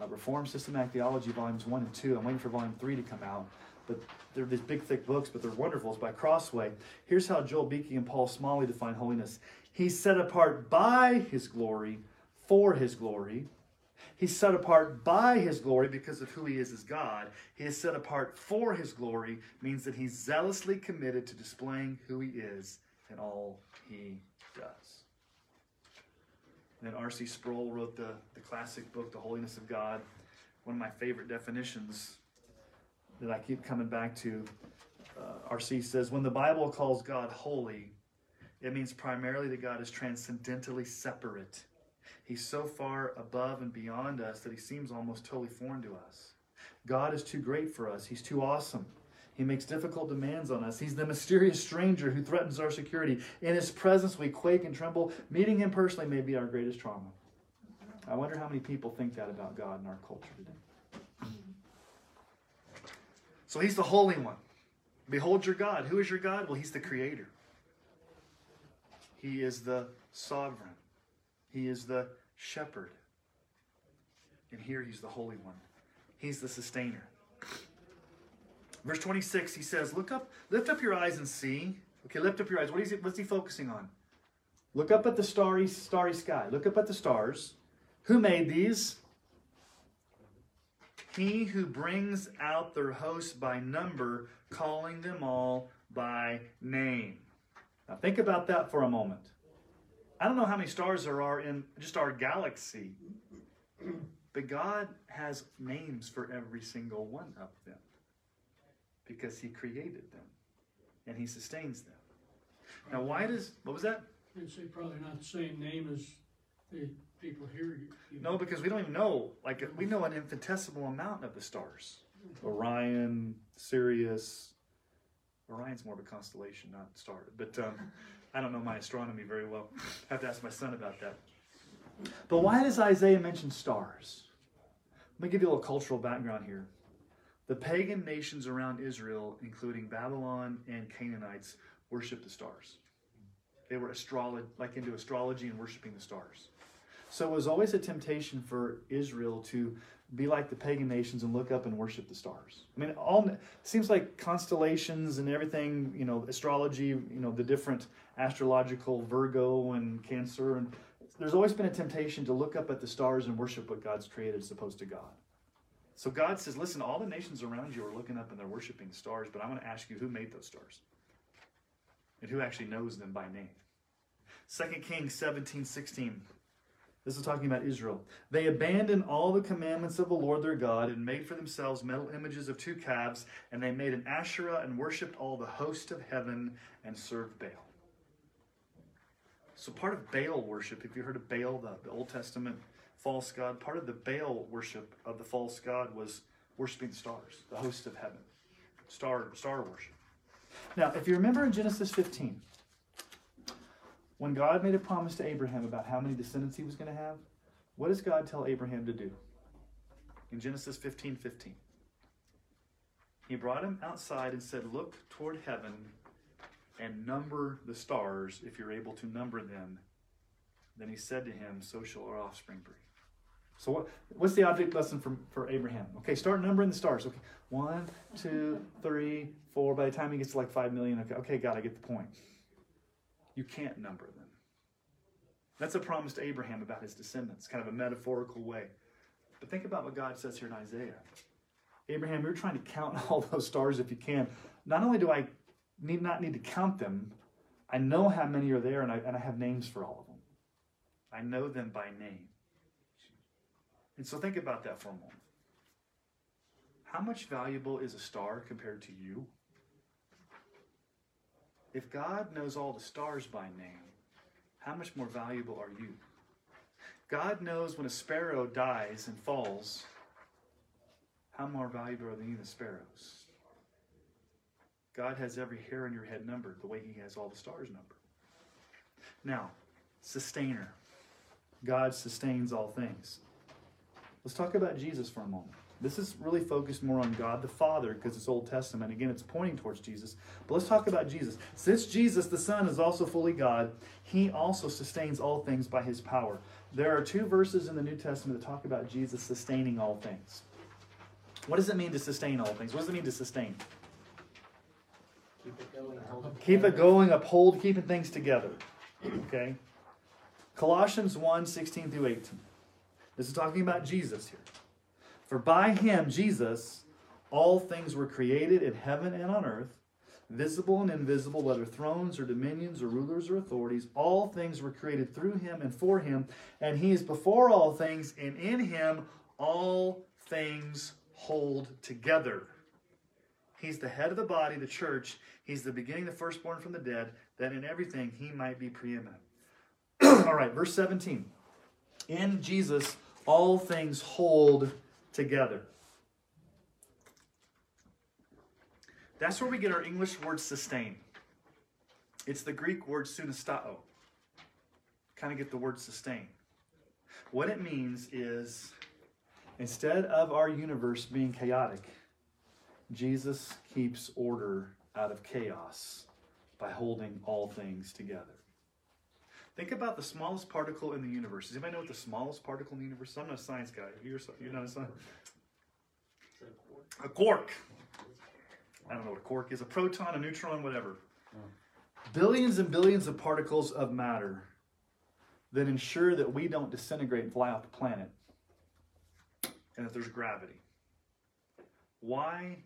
uh, Reformed Systematic Theology, volumes one and two. I'm waiting for volume three to come out. But they're these big, thick books, but they're wonderful. It's by Crossway. Here's how Joel Beeke and Paul Smalley define holiness He's set apart by his glory, for his glory. He's set apart by his glory because of who he is as God. He is set apart for his glory, means that he's zealously committed to displaying who he is in all he does. And then R.C. Sproul wrote the, the classic book, The Holiness of God. One of my favorite definitions that I keep coming back to. Uh, R.C. says, When the Bible calls God holy, it means primarily that God is transcendentally separate. He's so far above and beyond us that he seems almost totally foreign to us. God is too great for us, he's too awesome. He makes difficult demands on us. He's the mysterious stranger who threatens our security. In his presence, we quake and tremble. Meeting him personally may be our greatest trauma. I wonder how many people think that about God in our culture today. So he's the Holy One. Behold your God. Who is your God? Well, he's the Creator. He is the Sovereign. He is the Shepherd. And here he's the Holy One. He's the Sustainer. Verse 26, he says, Look up, lift up your eyes and see. Okay, lift up your eyes. What is he, what's he focusing on? Look up at the starry, starry sky. Look up at the stars. Who made these? He who brings out their hosts by number, calling them all by name. Now think about that for a moment. I don't know how many stars there are in just our galaxy, but God has names for every single one of them because He created them and He sustains them. Now, why does, what was that? I'd say probably not the same name as the people here. you- you- No, because we don't even know. Like we know an infinitesimal amount of the stars. Orion, Sirius. Orion's more of a constellation, not a star. But um, I don't know my astronomy very well. I have to ask my son about that. But why does Isaiah mention stars? Let me give you a little cultural background here. The pagan nations around Israel, including Babylon and Canaanites, worshiped the stars. They were astrolog- like into astrology and worshiping the stars. So it was always a temptation for Israel to be like the pagan nations and look up and worship the stars. I mean, all seems like constellations and everything, you know, astrology, you know, the different astrological Virgo and Cancer and there's always been a temptation to look up at the stars and worship what God's created as opposed to God. So God says, listen, all the nations around you are looking up and they're worshiping stars, but I'm going to ask you who made those stars and who actually knows them by name. 2 Kings 17, 16. This is talking about Israel. They abandoned all the commandments of the Lord their God and made for themselves metal images of two calves, and they made an Asherah and worshipped all the host of heaven and served Baal. So, part of Baal worship, if you heard of Baal, the, the Old Testament false god, part of the Baal worship of the false god was worshiping the stars, the host of heaven, star, star worship. Now, if you remember in Genesis 15, when God made a promise to Abraham about how many descendants he was going to have, what does God tell Abraham to do? In Genesis 15 15. He brought him outside and said, Look toward heaven and number the stars if you're able to number them. Then he said to him, So shall our offspring be. So what, what's the object lesson for, for Abraham? Okay, start numbering the stars. Okay, one, two, three, four. By the time he gets to like five million, okay, okay, God, I get the point. You can't number them. That's a promise to Abraham about his descendants, kind of a metaphorical way. But think about what God says here in Isaiah. Abraham, you're trying to count all those stars if you can. Not only do I need not need to count them, I know how many are there and I, and I have names for all of them. I know them by name. And so think about that for a moment. How much valuable is a star compared to you? If God knows all the stars by name, how much more valuable are you? God knows when a sparrow dies and falls, how more valuable are than the sparrows? God has every hair on your head numbered the way He has all the stars numbered. Now, sustainer. God sustains all things. Let's talk about Jesus for a moment. This is really focused more on God the Father because it's Old Testament. Again, it's pointing towards Jesus. But let's talk about Jesus. Since Jesus, the Son, is also fully God, he also sustains all things by his power. There are two verses in the New Testament that talk about Jesus sustaining all things. What does it mean to sustain all things? What does it mean to sustain? Keep it going, hold Keep it going, uphold, keeping things together. Okay? Colossians 1 16 through 18. This is talking about Jesus here. For by him, Jesus, all things were created in heaven and on earth, visible and invisible, whether thrones or dominions or rulers or authorities. All things were created through him and for him, and he is before all things, and in him all things hold together. He's the head of the body, the church. He's the beginning, the firstborn from the dead, that in everything he might be preeminent. All right, verse 17. In Jesus, all things hold together. That's where we get our English word sustain. It's the Greek word sunastao. Kind of get the word sustain. What it means is instead of our universe being chaotic, Jesus keeps order out of chaos by holding all things together. Think about the smallest particle in the universe. Does anybody know what the smallest particle in the universe is? I'm not a science guy. You're, you're not a science. A quark. I don't know what a quark is. A proton, a neutron, whatever. Billions and billions of particles of matter that ensure that we don't disintegrate and fly off the planet and that there's gravity. Why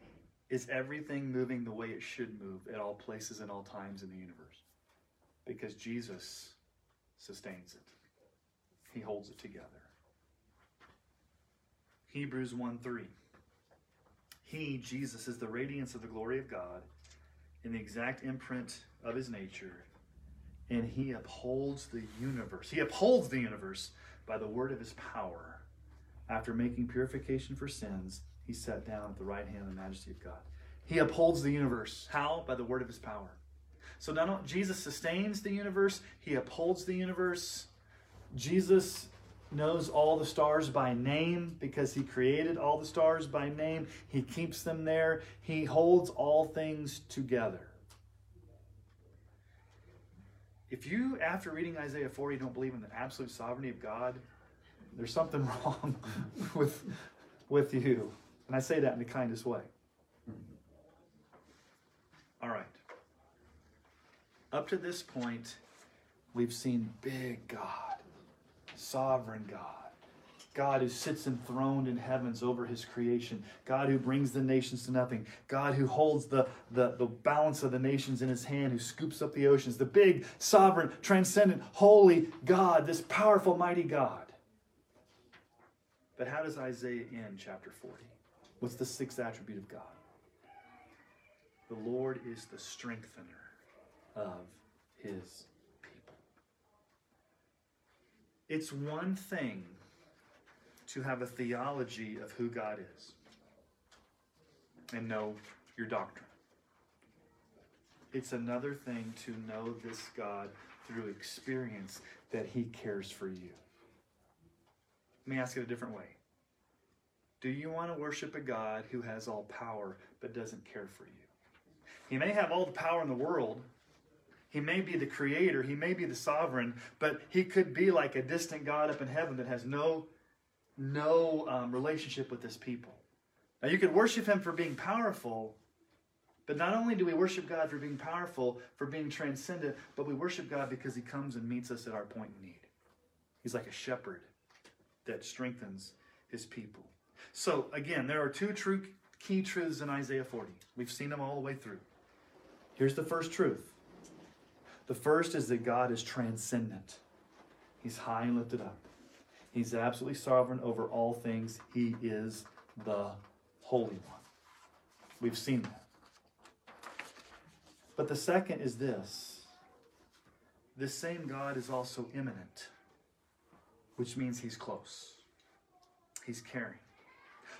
is everything moving the way it should move at all places and all times in the universe? Because Jesus sustains it, He holds it together. Hebrews 1 3. He, Jesus, is the radiance of the glory of God in the exact imprint of his nature, and he upholds the universe. He upholds the universe by the word of his power. After making purification for sins, he sat down at the right hand of the majesty of God. He upholds the universe. How? By the word of his power. So only Jesus sustains the universe, he upholds the universe. Jesus knows all the stars by name because he created all the stars by name. He keeps them there. He holds all things together. If you, after reading Isaiah 40, don't believe in the absolute sovereignty of God, There's something wrong with, with you. And I say that in the kindest way. All right. Up to this point, we've seen big God, sovereign God, God who sits enthroned in heavens over his creation, God who brings the nations to nothing, God who holds the, the, the balance of the nations in his hand, who scoops up the oceans, the big, sovereign, transcendent, holy God, this powerful, mighty God. But how does Isaiah end chapter 40? What's the sixth attribute of God? The Lord is the strengthener of his people. It's one thing to have a theology of who God is and know your doctrine. It's another thing to know this God through experience that he cares for you. Let me ask it a different way. Do you want to worship a God who has all power but doesn't care for you? He may have all the power in the world. He may be the creator. He may be the sovereign, but he could be like a distant God up in heaven that has no, no um, relationship with his people. Now, you could worship him for being powerful, but not only do we worship God for being powerful, for being transcendent, but we worship God because he comes and meets us at our point in need. He's like a shepherd that strengthens his people. So, again, there are two true key truths in Isaiah 40. We've seen them all the way through. Here's the first truth the first is that God is transcendent, He's high and lifted up. He's absolutely sovereign over all things. He is the Holy One. We've seen that. But the second is this this same God is also immanent, which means He's close, He's caring.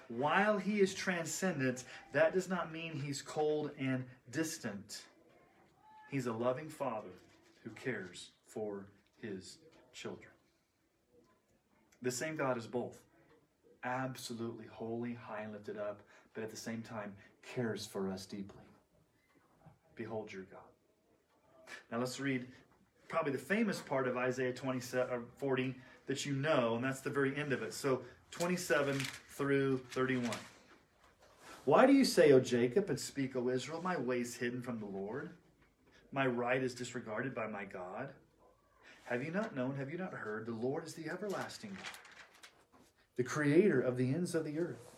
While he is transcendent, that does not mean he's cold and distant. He's a loving father who cares for his children. The same God is both absolutely holy, high and lifted up, but at the same time cares for us deeply. Behold your God. Now let's read probably the famous part of Isaiah 27, uh, 40 that you know, and that's the very end of it. So 27 through 31. Why do you say, O Jacob, and speak, O Israel, my ways hidden from the Lord? My right is disregarded by my God. Have you not known, have you not heard? The Lord is the everlasting God, the creator of the ends of the earth.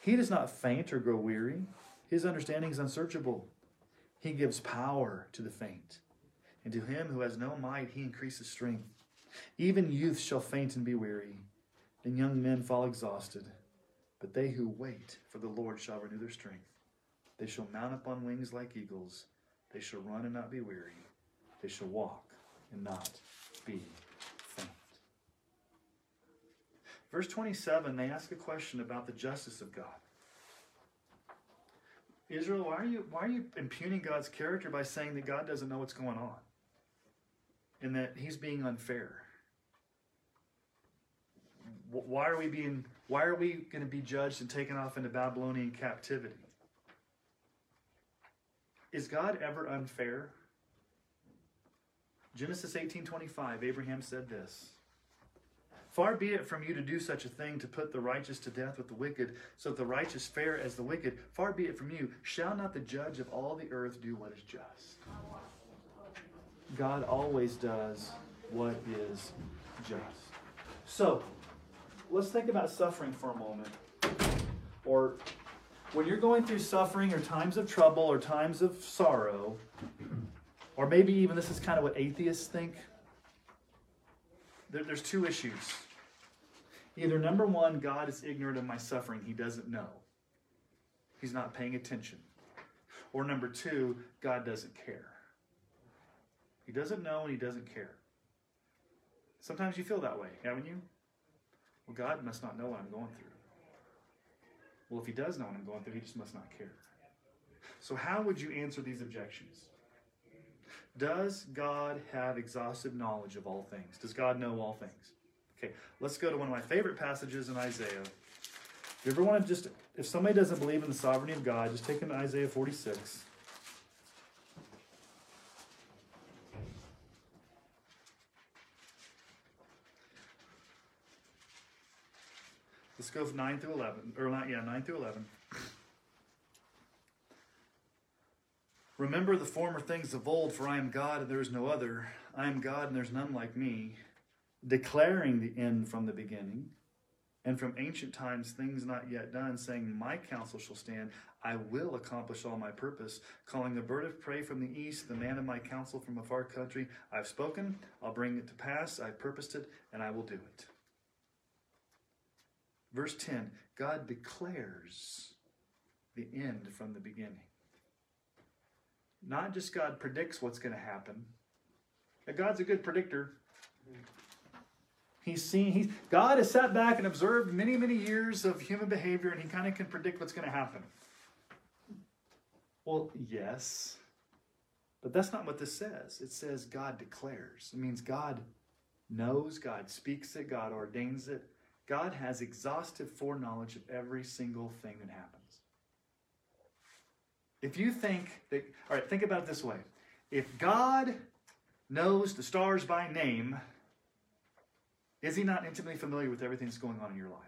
He does not faint or grow weary. His understanding is unsearchable. He gives power to the faint, and to him who has no might, he increases strength. Even youth shall faint and be weary, and young men fall exhausted. But they who wait for the Lord shall renew their strength. They shall mount up on wings like eagles. They shall run and not be weary. They shall walk and not be faint. Verse 27, they ask a question about the justice of God. Israel, why are you why are you impugning God's character by saying that God doesn't know what's going on? And that he's being unfair? Why are we being why are we going to be judged and taken off into Babylonian captivity? Is God ever unfair? Genesis 18:25 Abraham said this Far be it from you to do such a thing to put the righteous to death with the wicked, so that the righteous fare as the wicked. Far be it from you. Shall not the judge of all the earth do what is just? God always does what is just. So, let's think about suffering for a moment. Or when you're going through suffering or times of trouble or times of sorrow, or maybe even this is kind of what atheists think. There, there's two issues. Either number one, God is ignorant of my suffering, he doesn't know, he's not paying attention. Or number two, God doesn't care. He doesn't know and he doesn't care. Sometimes you feel that way, haven't you? Well, God must not know what I'm going through. Well, if he does know what I'm going through, he just must not care. So, how would you answer these objections? Does God have exhaustive knowledge of all things? Does God know all things? Okay, let's go to one of my favorite passages in Isaiah. If you ever want to just, if somebody doesn't believe in the sovereignty of God, just take them to Isaiah 46. Let's go from 9 through 11. Or not, yeah, 9 through 11. Remember the former things of old, for I am God and there is no other. I am God and there's none like me, declaring the end from the beginning, and from ancient times things not yet done, saying, My counsel shall stand. I will accomplish all my purpose, calling the bird of prey from the east, the man of my counsel from a far country. I've spoken, I'll bring it to pass, I've purposed it, and I will do it. Verse 10 God declares the end from the beginning. Not just God predicts what's going to happen. God's a good predictor. He's seen, he's, God has sat back and observed many, many years of human behavior, and he kind of can predict what's going to happen. Well, yes. But that's not what this says. It says God declares. It means God knows, God speaks it, God ordains it. God has exhaustive foreknowledge of every single thing that happens. If you think that, all right, think about it this way. If God knows the stars by name, is he not intimately familiar with everything that's going on in your life?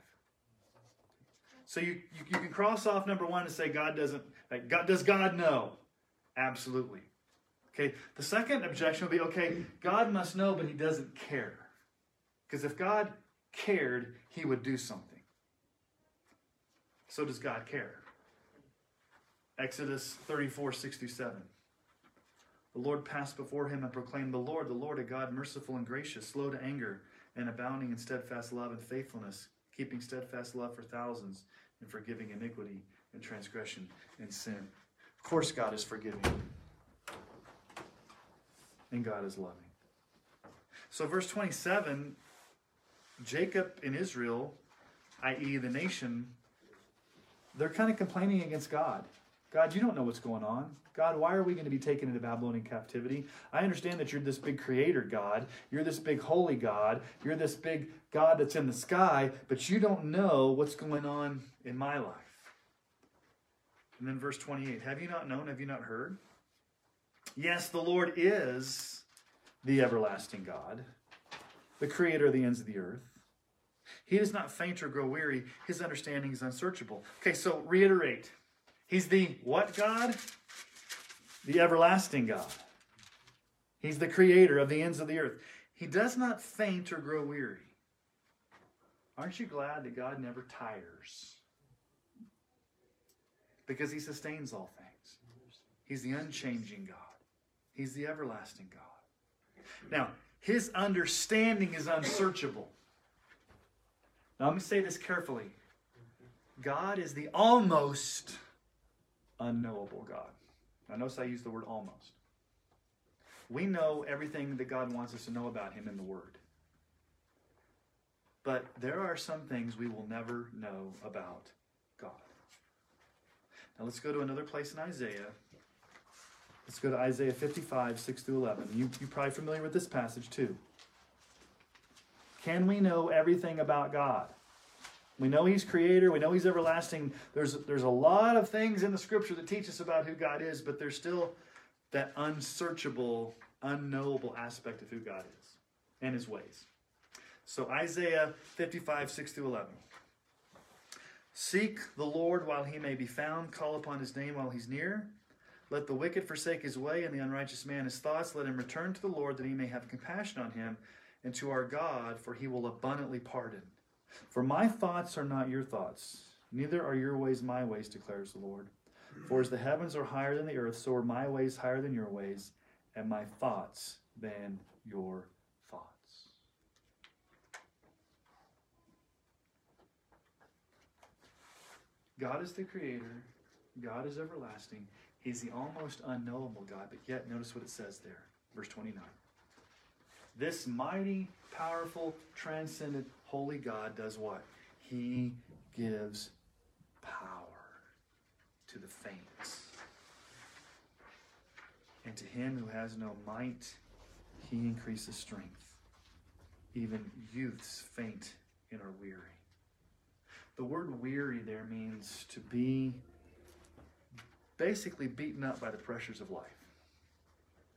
So you, you, you can cross off number one and say God doesn't, like God, does God know? Absolutely. Okay, the second objection would be okay, God must know, but he doesn't care. Because if God cared, he would do something. So does God care? Exodus 34, 6 through 7. The Lord passed before him and proclaimed, The Lord, the Lord, a God merciful and gracious, slow to anger, and abounding in steadfast love and faithfulness, keeping steadfast love for thousands, and forgiving iniquity and transgression and sin. Of course, God is forgiving, and God is loving. So, verse 27 Jacob and Israel, i.e., the nation, they're kind of complaining against God. God, you don't know what's going on. God, why are we going to be taken into Babylonian captivity? I understand that you're this big creator God. You're this big holy God. You're this big God that's in the sky, but you don't know what's going on in my life. And then verse 28 Have you not known? Have you not heard? Yes, the Lord is the everlasting God, the creator of the ends of the earth. He does not faint or grow weary. His understanding is unsearchable. Okay, so reiterate. He's the what God? The everlasting God. He's the creator of the ends of the earth. He does not faint or grow weary. Aren't you glad that God never tires? Because he sustains all things. He's the unchanging God. He's the everlasting God. Now, his understanding is unsearchable. Now, let me say this carefully God is the almost unknowable God. Now, notice I use the word almost. We know everything that God wants us to know about Him in the Word. But there are some things we will never know about God. Now, let's go to another place in Isaiah. Let's go to Isaiah 55, 6 through 11. You, you're probably familiar with this passage too. Can we know everything about God? We know He's creator. We know He's everlasting. There's, there's a lot of things in the scripture that teach us about who God is, but there's still that unsearchable, unknowable aspect of who God is and His ways. So, Isaiah 55, 6 through 11. Seek the Lord while He may be found, call upon His name while He's near. Let the wicked forsake his way, and the unrighteous man his thoughts. Let him return to the Lord, that he may have compassion on him, and to our God, for he will abundantly pardon. For my thoughts are not your thoughts, neither are your ways my ways, declares the Lord. For as the heavens are higher than the earth, so are my ways higher than your ways, and my thoughts than your thoughts. God is the creator, God is everlasting. He's the almost unknowable God, but yet notice what it says there, verse 29. This mighty, powerful, transcendent, holy God does what? He gives power to the faint. And to him who has no might, he increases strength. Even youths faint and are weary. The word weary there means to be basically beaten up by the pressures of life.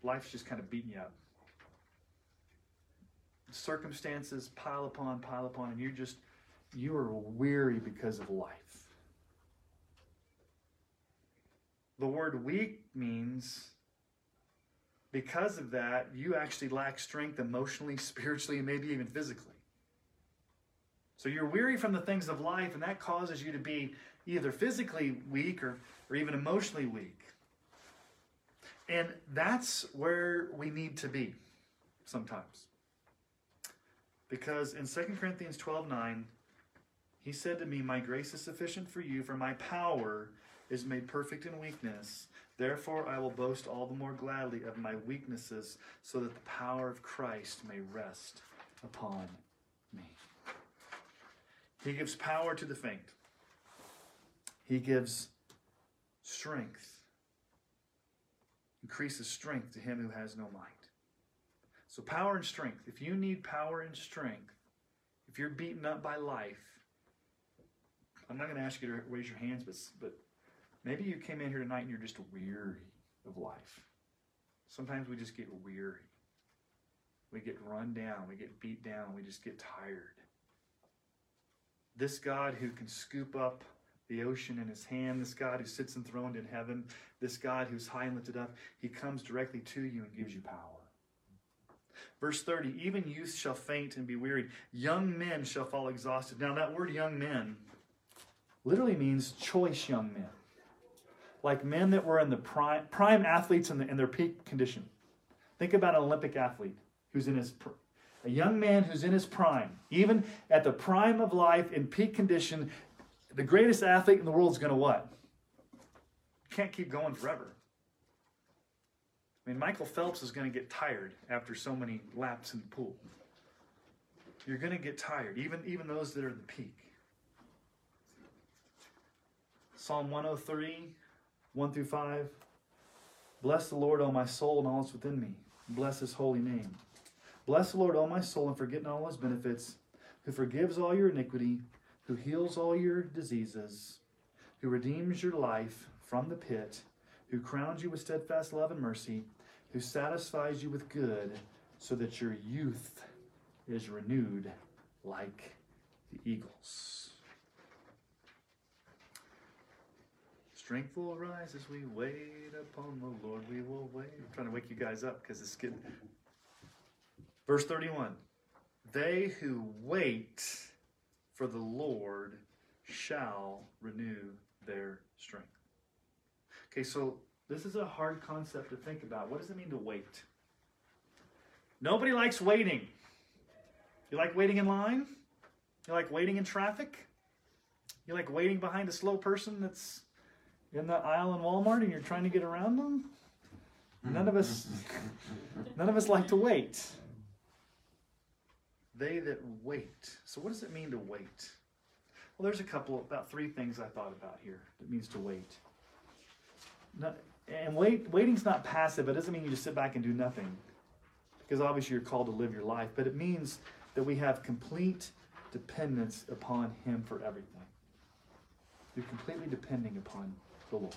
Life's just kind of beating you up. Circumstances pile upon, pile upon, and you're just you are weary because of life. The word weak means because of that, you actually lack strength emotionally, spiritually, and maybe even physically. So you're weary from the things of life, and that causes you to be either physically weak or, or even emotionally weak. And that's where we need to be sometimes. Because in 2 Corinthians 12 9, he said to me, My grace is sufficient for you, for my power is made perfect in weakness. Therefore, I will boast all the more gladly of my weaknesses, so that the power of Christ may rest upon. He gives power to the faint, He gives strength, increases strength to him who has no might. So, power and strength. If you need power and strength, if you're beaten up by life, I'm not going to ask you to raise your hands, but, but maybe you came in here tonight and you're just weary of life. Sometimes we just get weary. We get run down. We get beat down. We just get tired. This God who can scoop up the ocean in his hand, this God who sits enthroned in heaven, this God who's high and lifted up, he comes directly to you and gives you power. Verse 30 Even youth shall faint and be wearied, young men shall fall exhausted. Now, that word young men literally means choice young men. Like men that were in the prime, prime athletes in, the, in their peak condition. Think about an Olympic athlete who's in his a young man who's in his prime, even at the prime of life in peak condition, the greatest athlete in the world is going to what? Can't keep going forever. I mean, Michael Phelps is going to get tired after so many laps in the pool. You're going to get tired, even, even those that are in the peak. Psalm 103, 1 through 5. Bless the Lord, O my soul, and all that's within me. Bless his holy name. Bless the Lord, all my soul, and forget not all his benefits, who forgives all your iniquity, who heals all your diseases, who redeems your life from the pit, who crowns you with steadfast love and mercy, who satisfies you with good, so that your youth is renewed like the eagles. Strength will rise as we wait upon the Lord. We will wait. I'm trying to wake you guys up because it's getting. Verse 31 They who wait for the Lord shall renew their strength. Okay, so this is a hard concept to think about. What does it mean to wait? Nobody likes waiting. You like waiting in line? You like waiting in traffic? You like waiting behind a slow person that's in the aisle in Walmart and you're trying to get around them? None of us none of us like to wait. They that wait. So what does it mean to wait? Well, there's a couple about three things I thought about here that means to wait. Not, and wait waiting's not passive. It doesn't mean you just sit back and do nothing. Because obviously you're called to live your life, but it means that we have complete dependence upon him for everything. You're completely depending upon the Lord.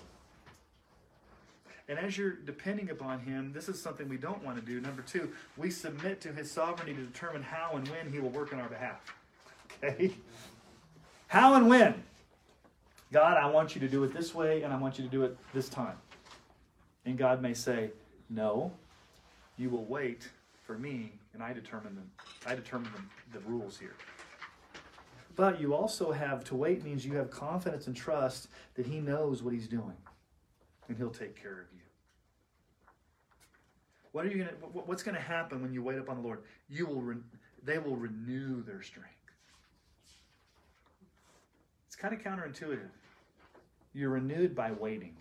And as you're depending upon Him, this is something we don't want to do. Number two, we submit to His sovereignty to determine how and when He will work on our behalf. Okay? How and when? God, I want you to do it this way, and I want you to do it this time. And God may say, No, you will wait for me, and I determine them. I determine the, the rules here. But you also have to wait means you have confidence and trust that He knows what He's doing, and He'll take care of you. What are you gonna? What's going to happen when you wait upon the Lord? You will. Re, they will renew their strength. It's kind of counterintuitive. You're renewed by waiting.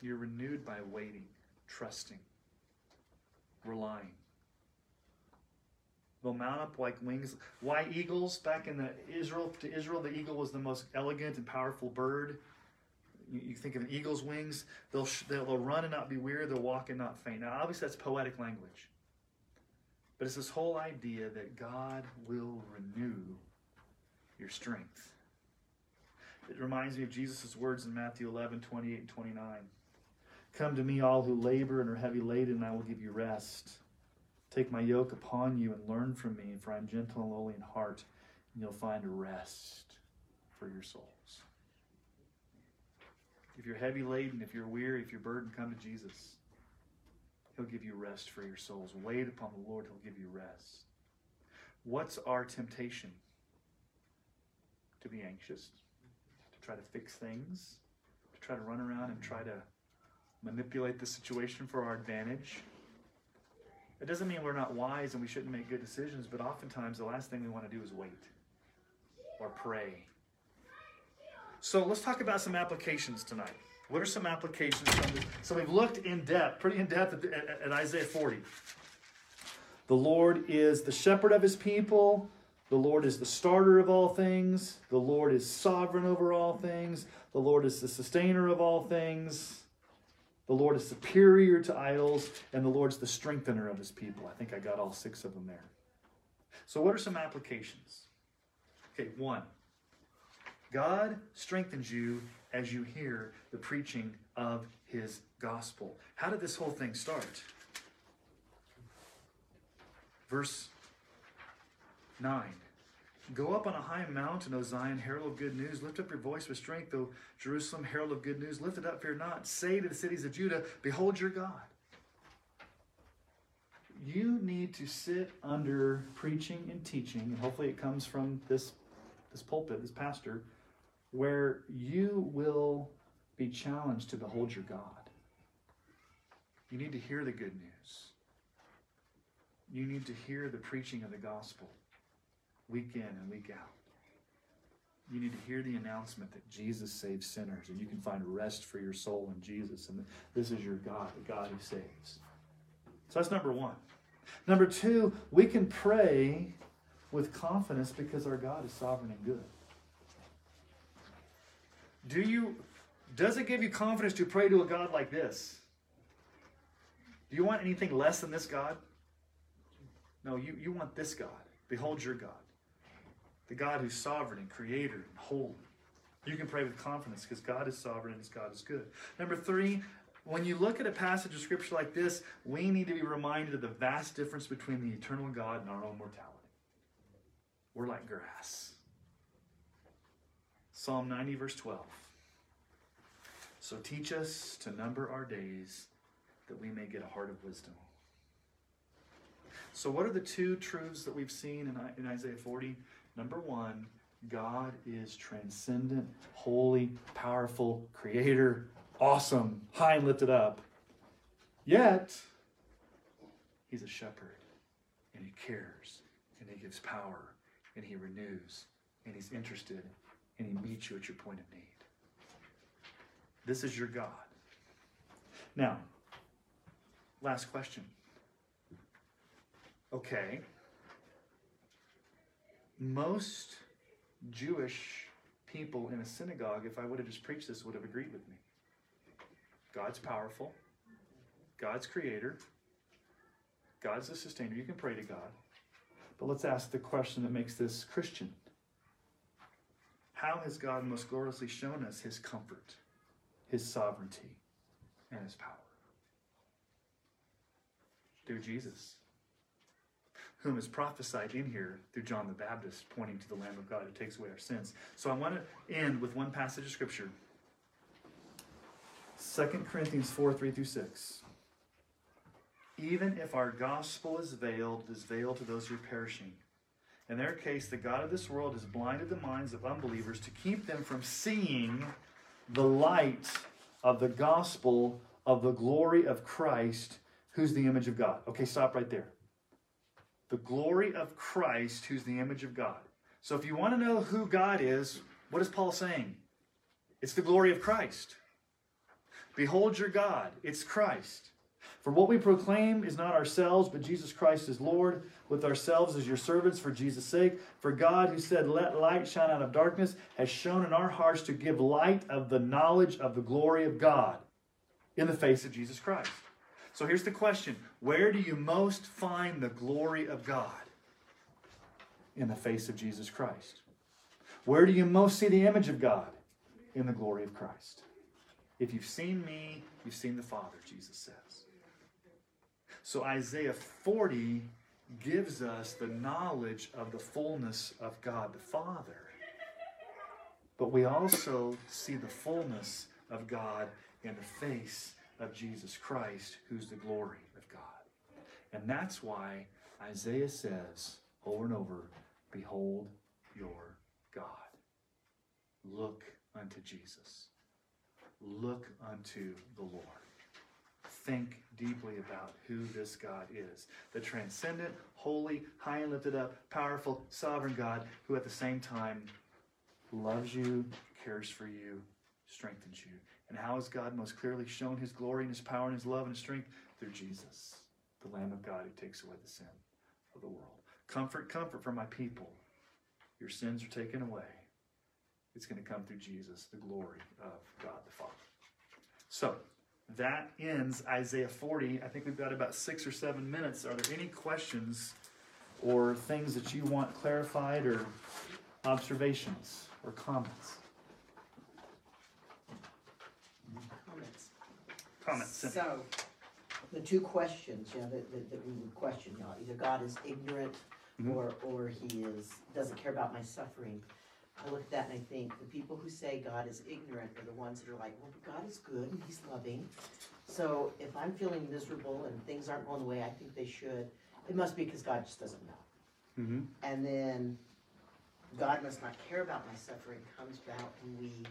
You're renewed by waiting, trusting, relying. They'll mount up like wings. Why eagles? Back in the Israel to Israel, the eagle was the most elegant and powerful bird. You, think of an eagle's wings. They'll, they'll they'll run and not be weary. They'll walk and not faint. Now, obviously, that's poetic language. But it's this whole idea that God will renew your strength. It reminds me of Jesus' words in Matthew 11, 28 and 29. Come to me, all who labor and are heavy laden, and I will give you rest. Take my yoke upon you and learn from me, for I am gentle and lowly in heart, and you'll find rest for your souls. If you're heavy laden, if you're weary, if you're burdened, come to Jesus. He'll give you rest for your souls. Wait upon the Lord, He'll give you rest. What's our temptation? To be anxious, to try to fix things, to try to run around and try to manipulate the situation for our advantage. It doesn't mean we're not wise and we shouldn't make good decisions, but oftentimes the last thing we want to do is wait or pray. So let's talk about some applications tonight. What are some applications? So we've looked in depth, pretty in depth at, at, at Isaiah 40. The Lord is the shepherd of his people. The Lord is the starter of all things. The Lord is sovereign over all things. The Lord is the sustainer of all things. The Lord is superior to idols, and the Lord's the strengthener of his people. I think I got all six of them there. So, what are some applications? Okay, one God strengthens you as you hear the preaching of his gospel. How did this whole thing start? Verse 9. Go up on a high mountain, O Zion, herald of good news. Lift up your voice with strength, O Jerusalem, herald of good news. Lift it up, fear not. Say to the cities of Judah, Behold your God. You need to sit under preaching and teaching, and hopefully it comes from this, this pulpit, this pastor, where you will be challenged to behold your God. You need to hear the good news. You need to hear the preaching of the gospel week in and week out. You need to hear the announcement that Jesus saves sinners and you can find rest for your soul in Jesus. And this is your God, the God who saves. So that's number one. Number two, we can pray with confidence because our God is sovereign and good. Do you does it give you confidence to pray to a God like this? Do you want anything less than this God? No, you, you want this God. Behold your God. The God who's sovereign and creator and holy. You can pray with confidence because God is sovereign and his God is good. Number three, when you look at a passage of scripture like this, we need to be reminded of the vast difference between the eternal God and our own mortality. We're like grass. Psalm 90, verse 12. So teach us to number our days that we may get a heart of wisdom. So, what are the two truths that we've seen in, Isaiah 40? Number one, God is transcendent, holy, powerful, creator, awesome, high and lifted up. Yet, he's a shepherd, and he cares, and he gives power, and he renews, and he's interested, and he meets you at your point of need. This is your God. Now, last question. Okay. Most Jewish people in a synagogue, if I would have just preached this, would have agreed with me. God's powerful. God's creator. God's the sustainer. You can pray to God. But let's ask the question that makes this Christian. How has God most gloriously shown us his comfort, his sovereignty, and his power? Through Jesus whom is prophesied in here through John the Baptist, pointing to the Lamb of God who takes away our sins. So I want to end with one passage of Scripture 2 Corinthians 4 3 through 6. Even if our gospel is veiled, it is veiled to those who are perishing. In their case, the God of this world has blinded the minds of unbelievers to keep them from seeing the light of the gospel of the glory of Christ, who's the image of God. Okay, stop right there the glory of Christ, who's the image of God. So if you want to know who God is, what is Paul saying? It's the glory of Christ. Behold your God, it's Christ. For what we proclaim is not ourselves, but Jesus Christ is Lord, with ourselves as your servants for Jesus' sake. For God, who said, Let light shine out of darkness, has shown in our hearts to give light of the knowledge of the glory of God in the face of Jesus Christ. So here's the question Where do you most find the glory of God? In the face of Jesus Christ. Where do you most see the image of God? In the glory of Christ. If you've seen me, you've seen the Father, Jesus says. So Isaiah 40 gives us the knowledge of the fullness of God the Father. But we also see the fullness of God in the face of Jesus Christ, who's the glory of God. And that's why Isaiah says over and over, Behold your God. Look unto Jesus. Look unto the Lord. Think deeply about who this God is the transcendent, holy, high and lifted up, powerful, sovereign God who at the same time loves you, cares for you, strengthens you. And how has God most clearly shown his glory and his power and his love and his strength? Through Jesus, the Lamb of God who takes away the sin of the world. Comfort, comfort for my people. Your sins are taken away. It's going to come through Jesus, the glory of God the Father. So that ends Isaiah 40. I think we've got about six or seven minutes. Are there any questions or things that you want clarified or observations or comments? Comments. Comments. So, the two questions, you know, that, that, that we would question, you know, either God is ignorant Mhm. or, or he is, doesn't care about my suffering. I look at that and I think the people who say God is ignorant are the ones that are like, well, God is good and he's loving. So if I'm feeling miserable and things aren't going the way I think they should, it must be because God just doesn't know. Mhm. And then God must not care about my suffering comes about when we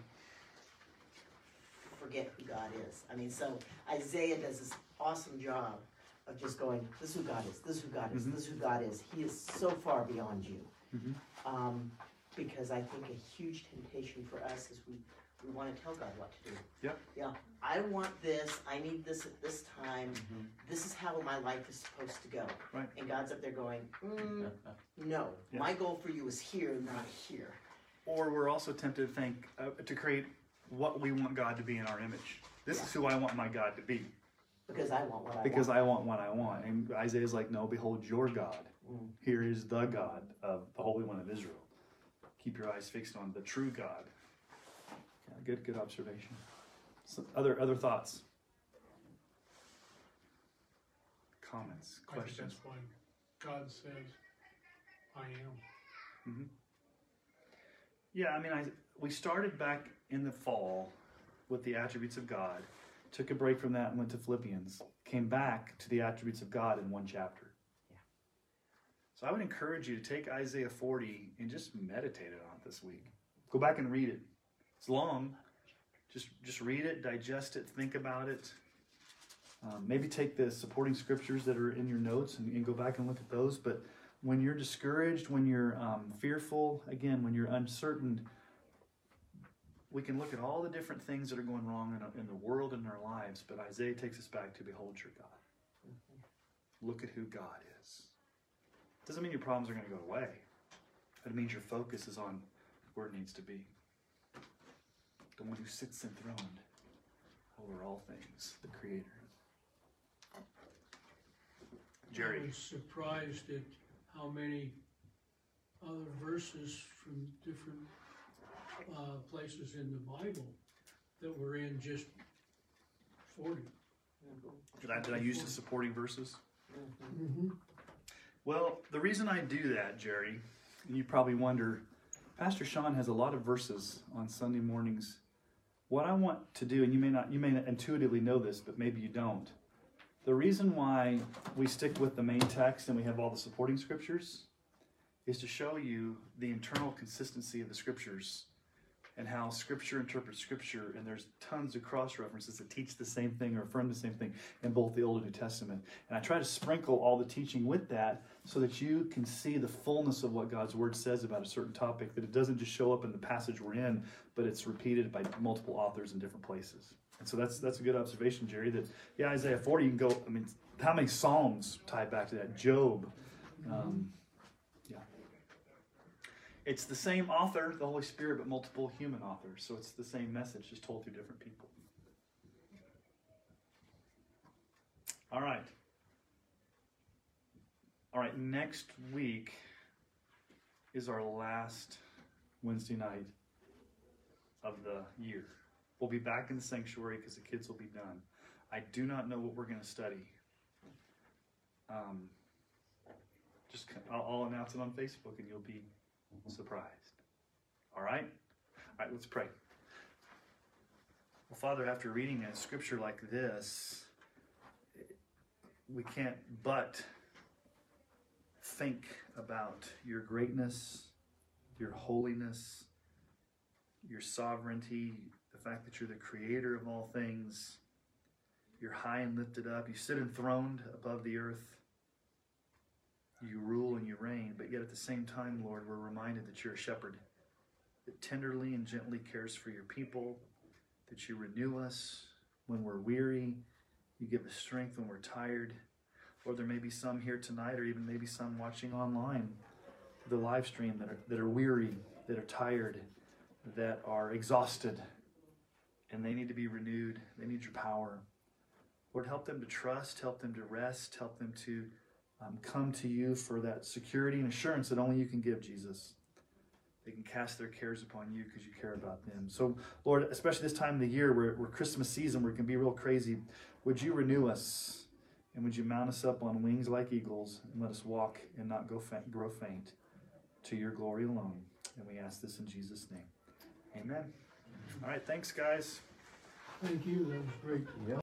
forget who God is. I mean, so Isaiah does this awesome job of just going, this is who God is, this is who God is, Mhm. this is who God is. He is so far beyond you. Mhm. Um, because I think a huge temptation for us is we, we want to tell God what to do. Yep. Yeah, I want this, I need this at this time, this is how my life is supposed to go. Right. And God's up there going, mm, no, Yeah. my goal for you is here, not here. Or we're also tempted to think, uh, to create what we want God to be in our image. This is who I want my God to be Because I want what I want. because want. I want what I want. And Isaiah's like, no, behold your God. Mm. Here is the God of the Holy One of Israel. Keep your eyes fixed on the true God. Yeah, good, good observation. So other, other thoughts, comments, I think questions. that's why God says, I am. Mm-hmm. Yeah, I mean, I we started back in the fall with the attributes of God, took a break from that and went to Philippians, came back to the attributes of God in one chapter. So I would encourage you to take Isaiah 40 and just meditate on it this week. Go back and read it. It's long. Just just read it, digest it, think about it. Um, maybe take the supporting scriptures that are in your notes and, and go back and look at those. But when you're discouraged, when you're um, fearful, again, when you're uncertain, we can look at all the different things that are going wrong in, in the world and in our lives. But Isaiah takes us back to behold your God. Look at who God is. Doesn't mean your problems are going to go away, but it means your focus is on where it needs to be. The one who sits enthroned over all things, the Creator. Jerry. I was surprised at how many other verses from different uh, places in the Bible that were in just forty. Did I, did I use the supporting verses? Mm-hmm. Well, the reason I do that, Jerry, and you probably wonder, Pastor Sean has a lot of verses on Sunday mornings. What I want to do, and you may not, you may intuitively know this, but maybe you don't. The reason why we stick with the main text and we have all the supporting scriptures is to show you the internal consistency of the scriptures and how scripture interprets scripture and there's tons of cross references that teach the same thing or affirm the same thing in both the old and new testament. And i try to sprinkle all the teaching with that so that you can see the fullness of what god's word says about a certain topic that it doesn't just show up in the passage we're in but it's repeated by multiple authors in different places. And so that's that's a good observation jerry that yeah isaiah 40 you can go i mean how many psalms tie back to that? Job um, it's the same author, the Holy Spirit, but multiple human authors. So it's the same message, just told through different people. All right. All right, next week is our last Wednesday night of the year. We'll be back in the sanctuary because the kids will be done. I do not know what we're going to study. Um, just I'll, I'll announce it on Facebook, and you'll be surprised. All right. All right. Let's pray. Well, Father, after reading a scripture like this, we can't but think about your greatness, your holiness, your sovereignty, the fact that you're the creator of all things. You're high and lifted up. You sit enthroned above the earth. You rule and you reign, but yet at the same time, Lord, we're reminded that you're a shepherd that tenderly and gently cares for your people, that you renew us when we're weary, you give us strength when we're tired. Lord, there may be some here tonight, or even maybe some watching online, the live stream that are, that are weary, that are tired, that are exhausted, and they need to be renewed. They need your power. Lord, help them to trust, help them to rest, help them to um, come to you for that security and assurance that only you can give, Jesus. They can cast their cares upon you because you care about them. So, Lord, especially this time of the year where, where Christmas season, where it can be real crazy, would you renew us and would you mount us up on wings like eagles and let us walk and not go faint, grow faint to your glory alone? And we ask this in Jesus' name. Amen. All right, thanks, guys. Thank you, that was great. Yeah.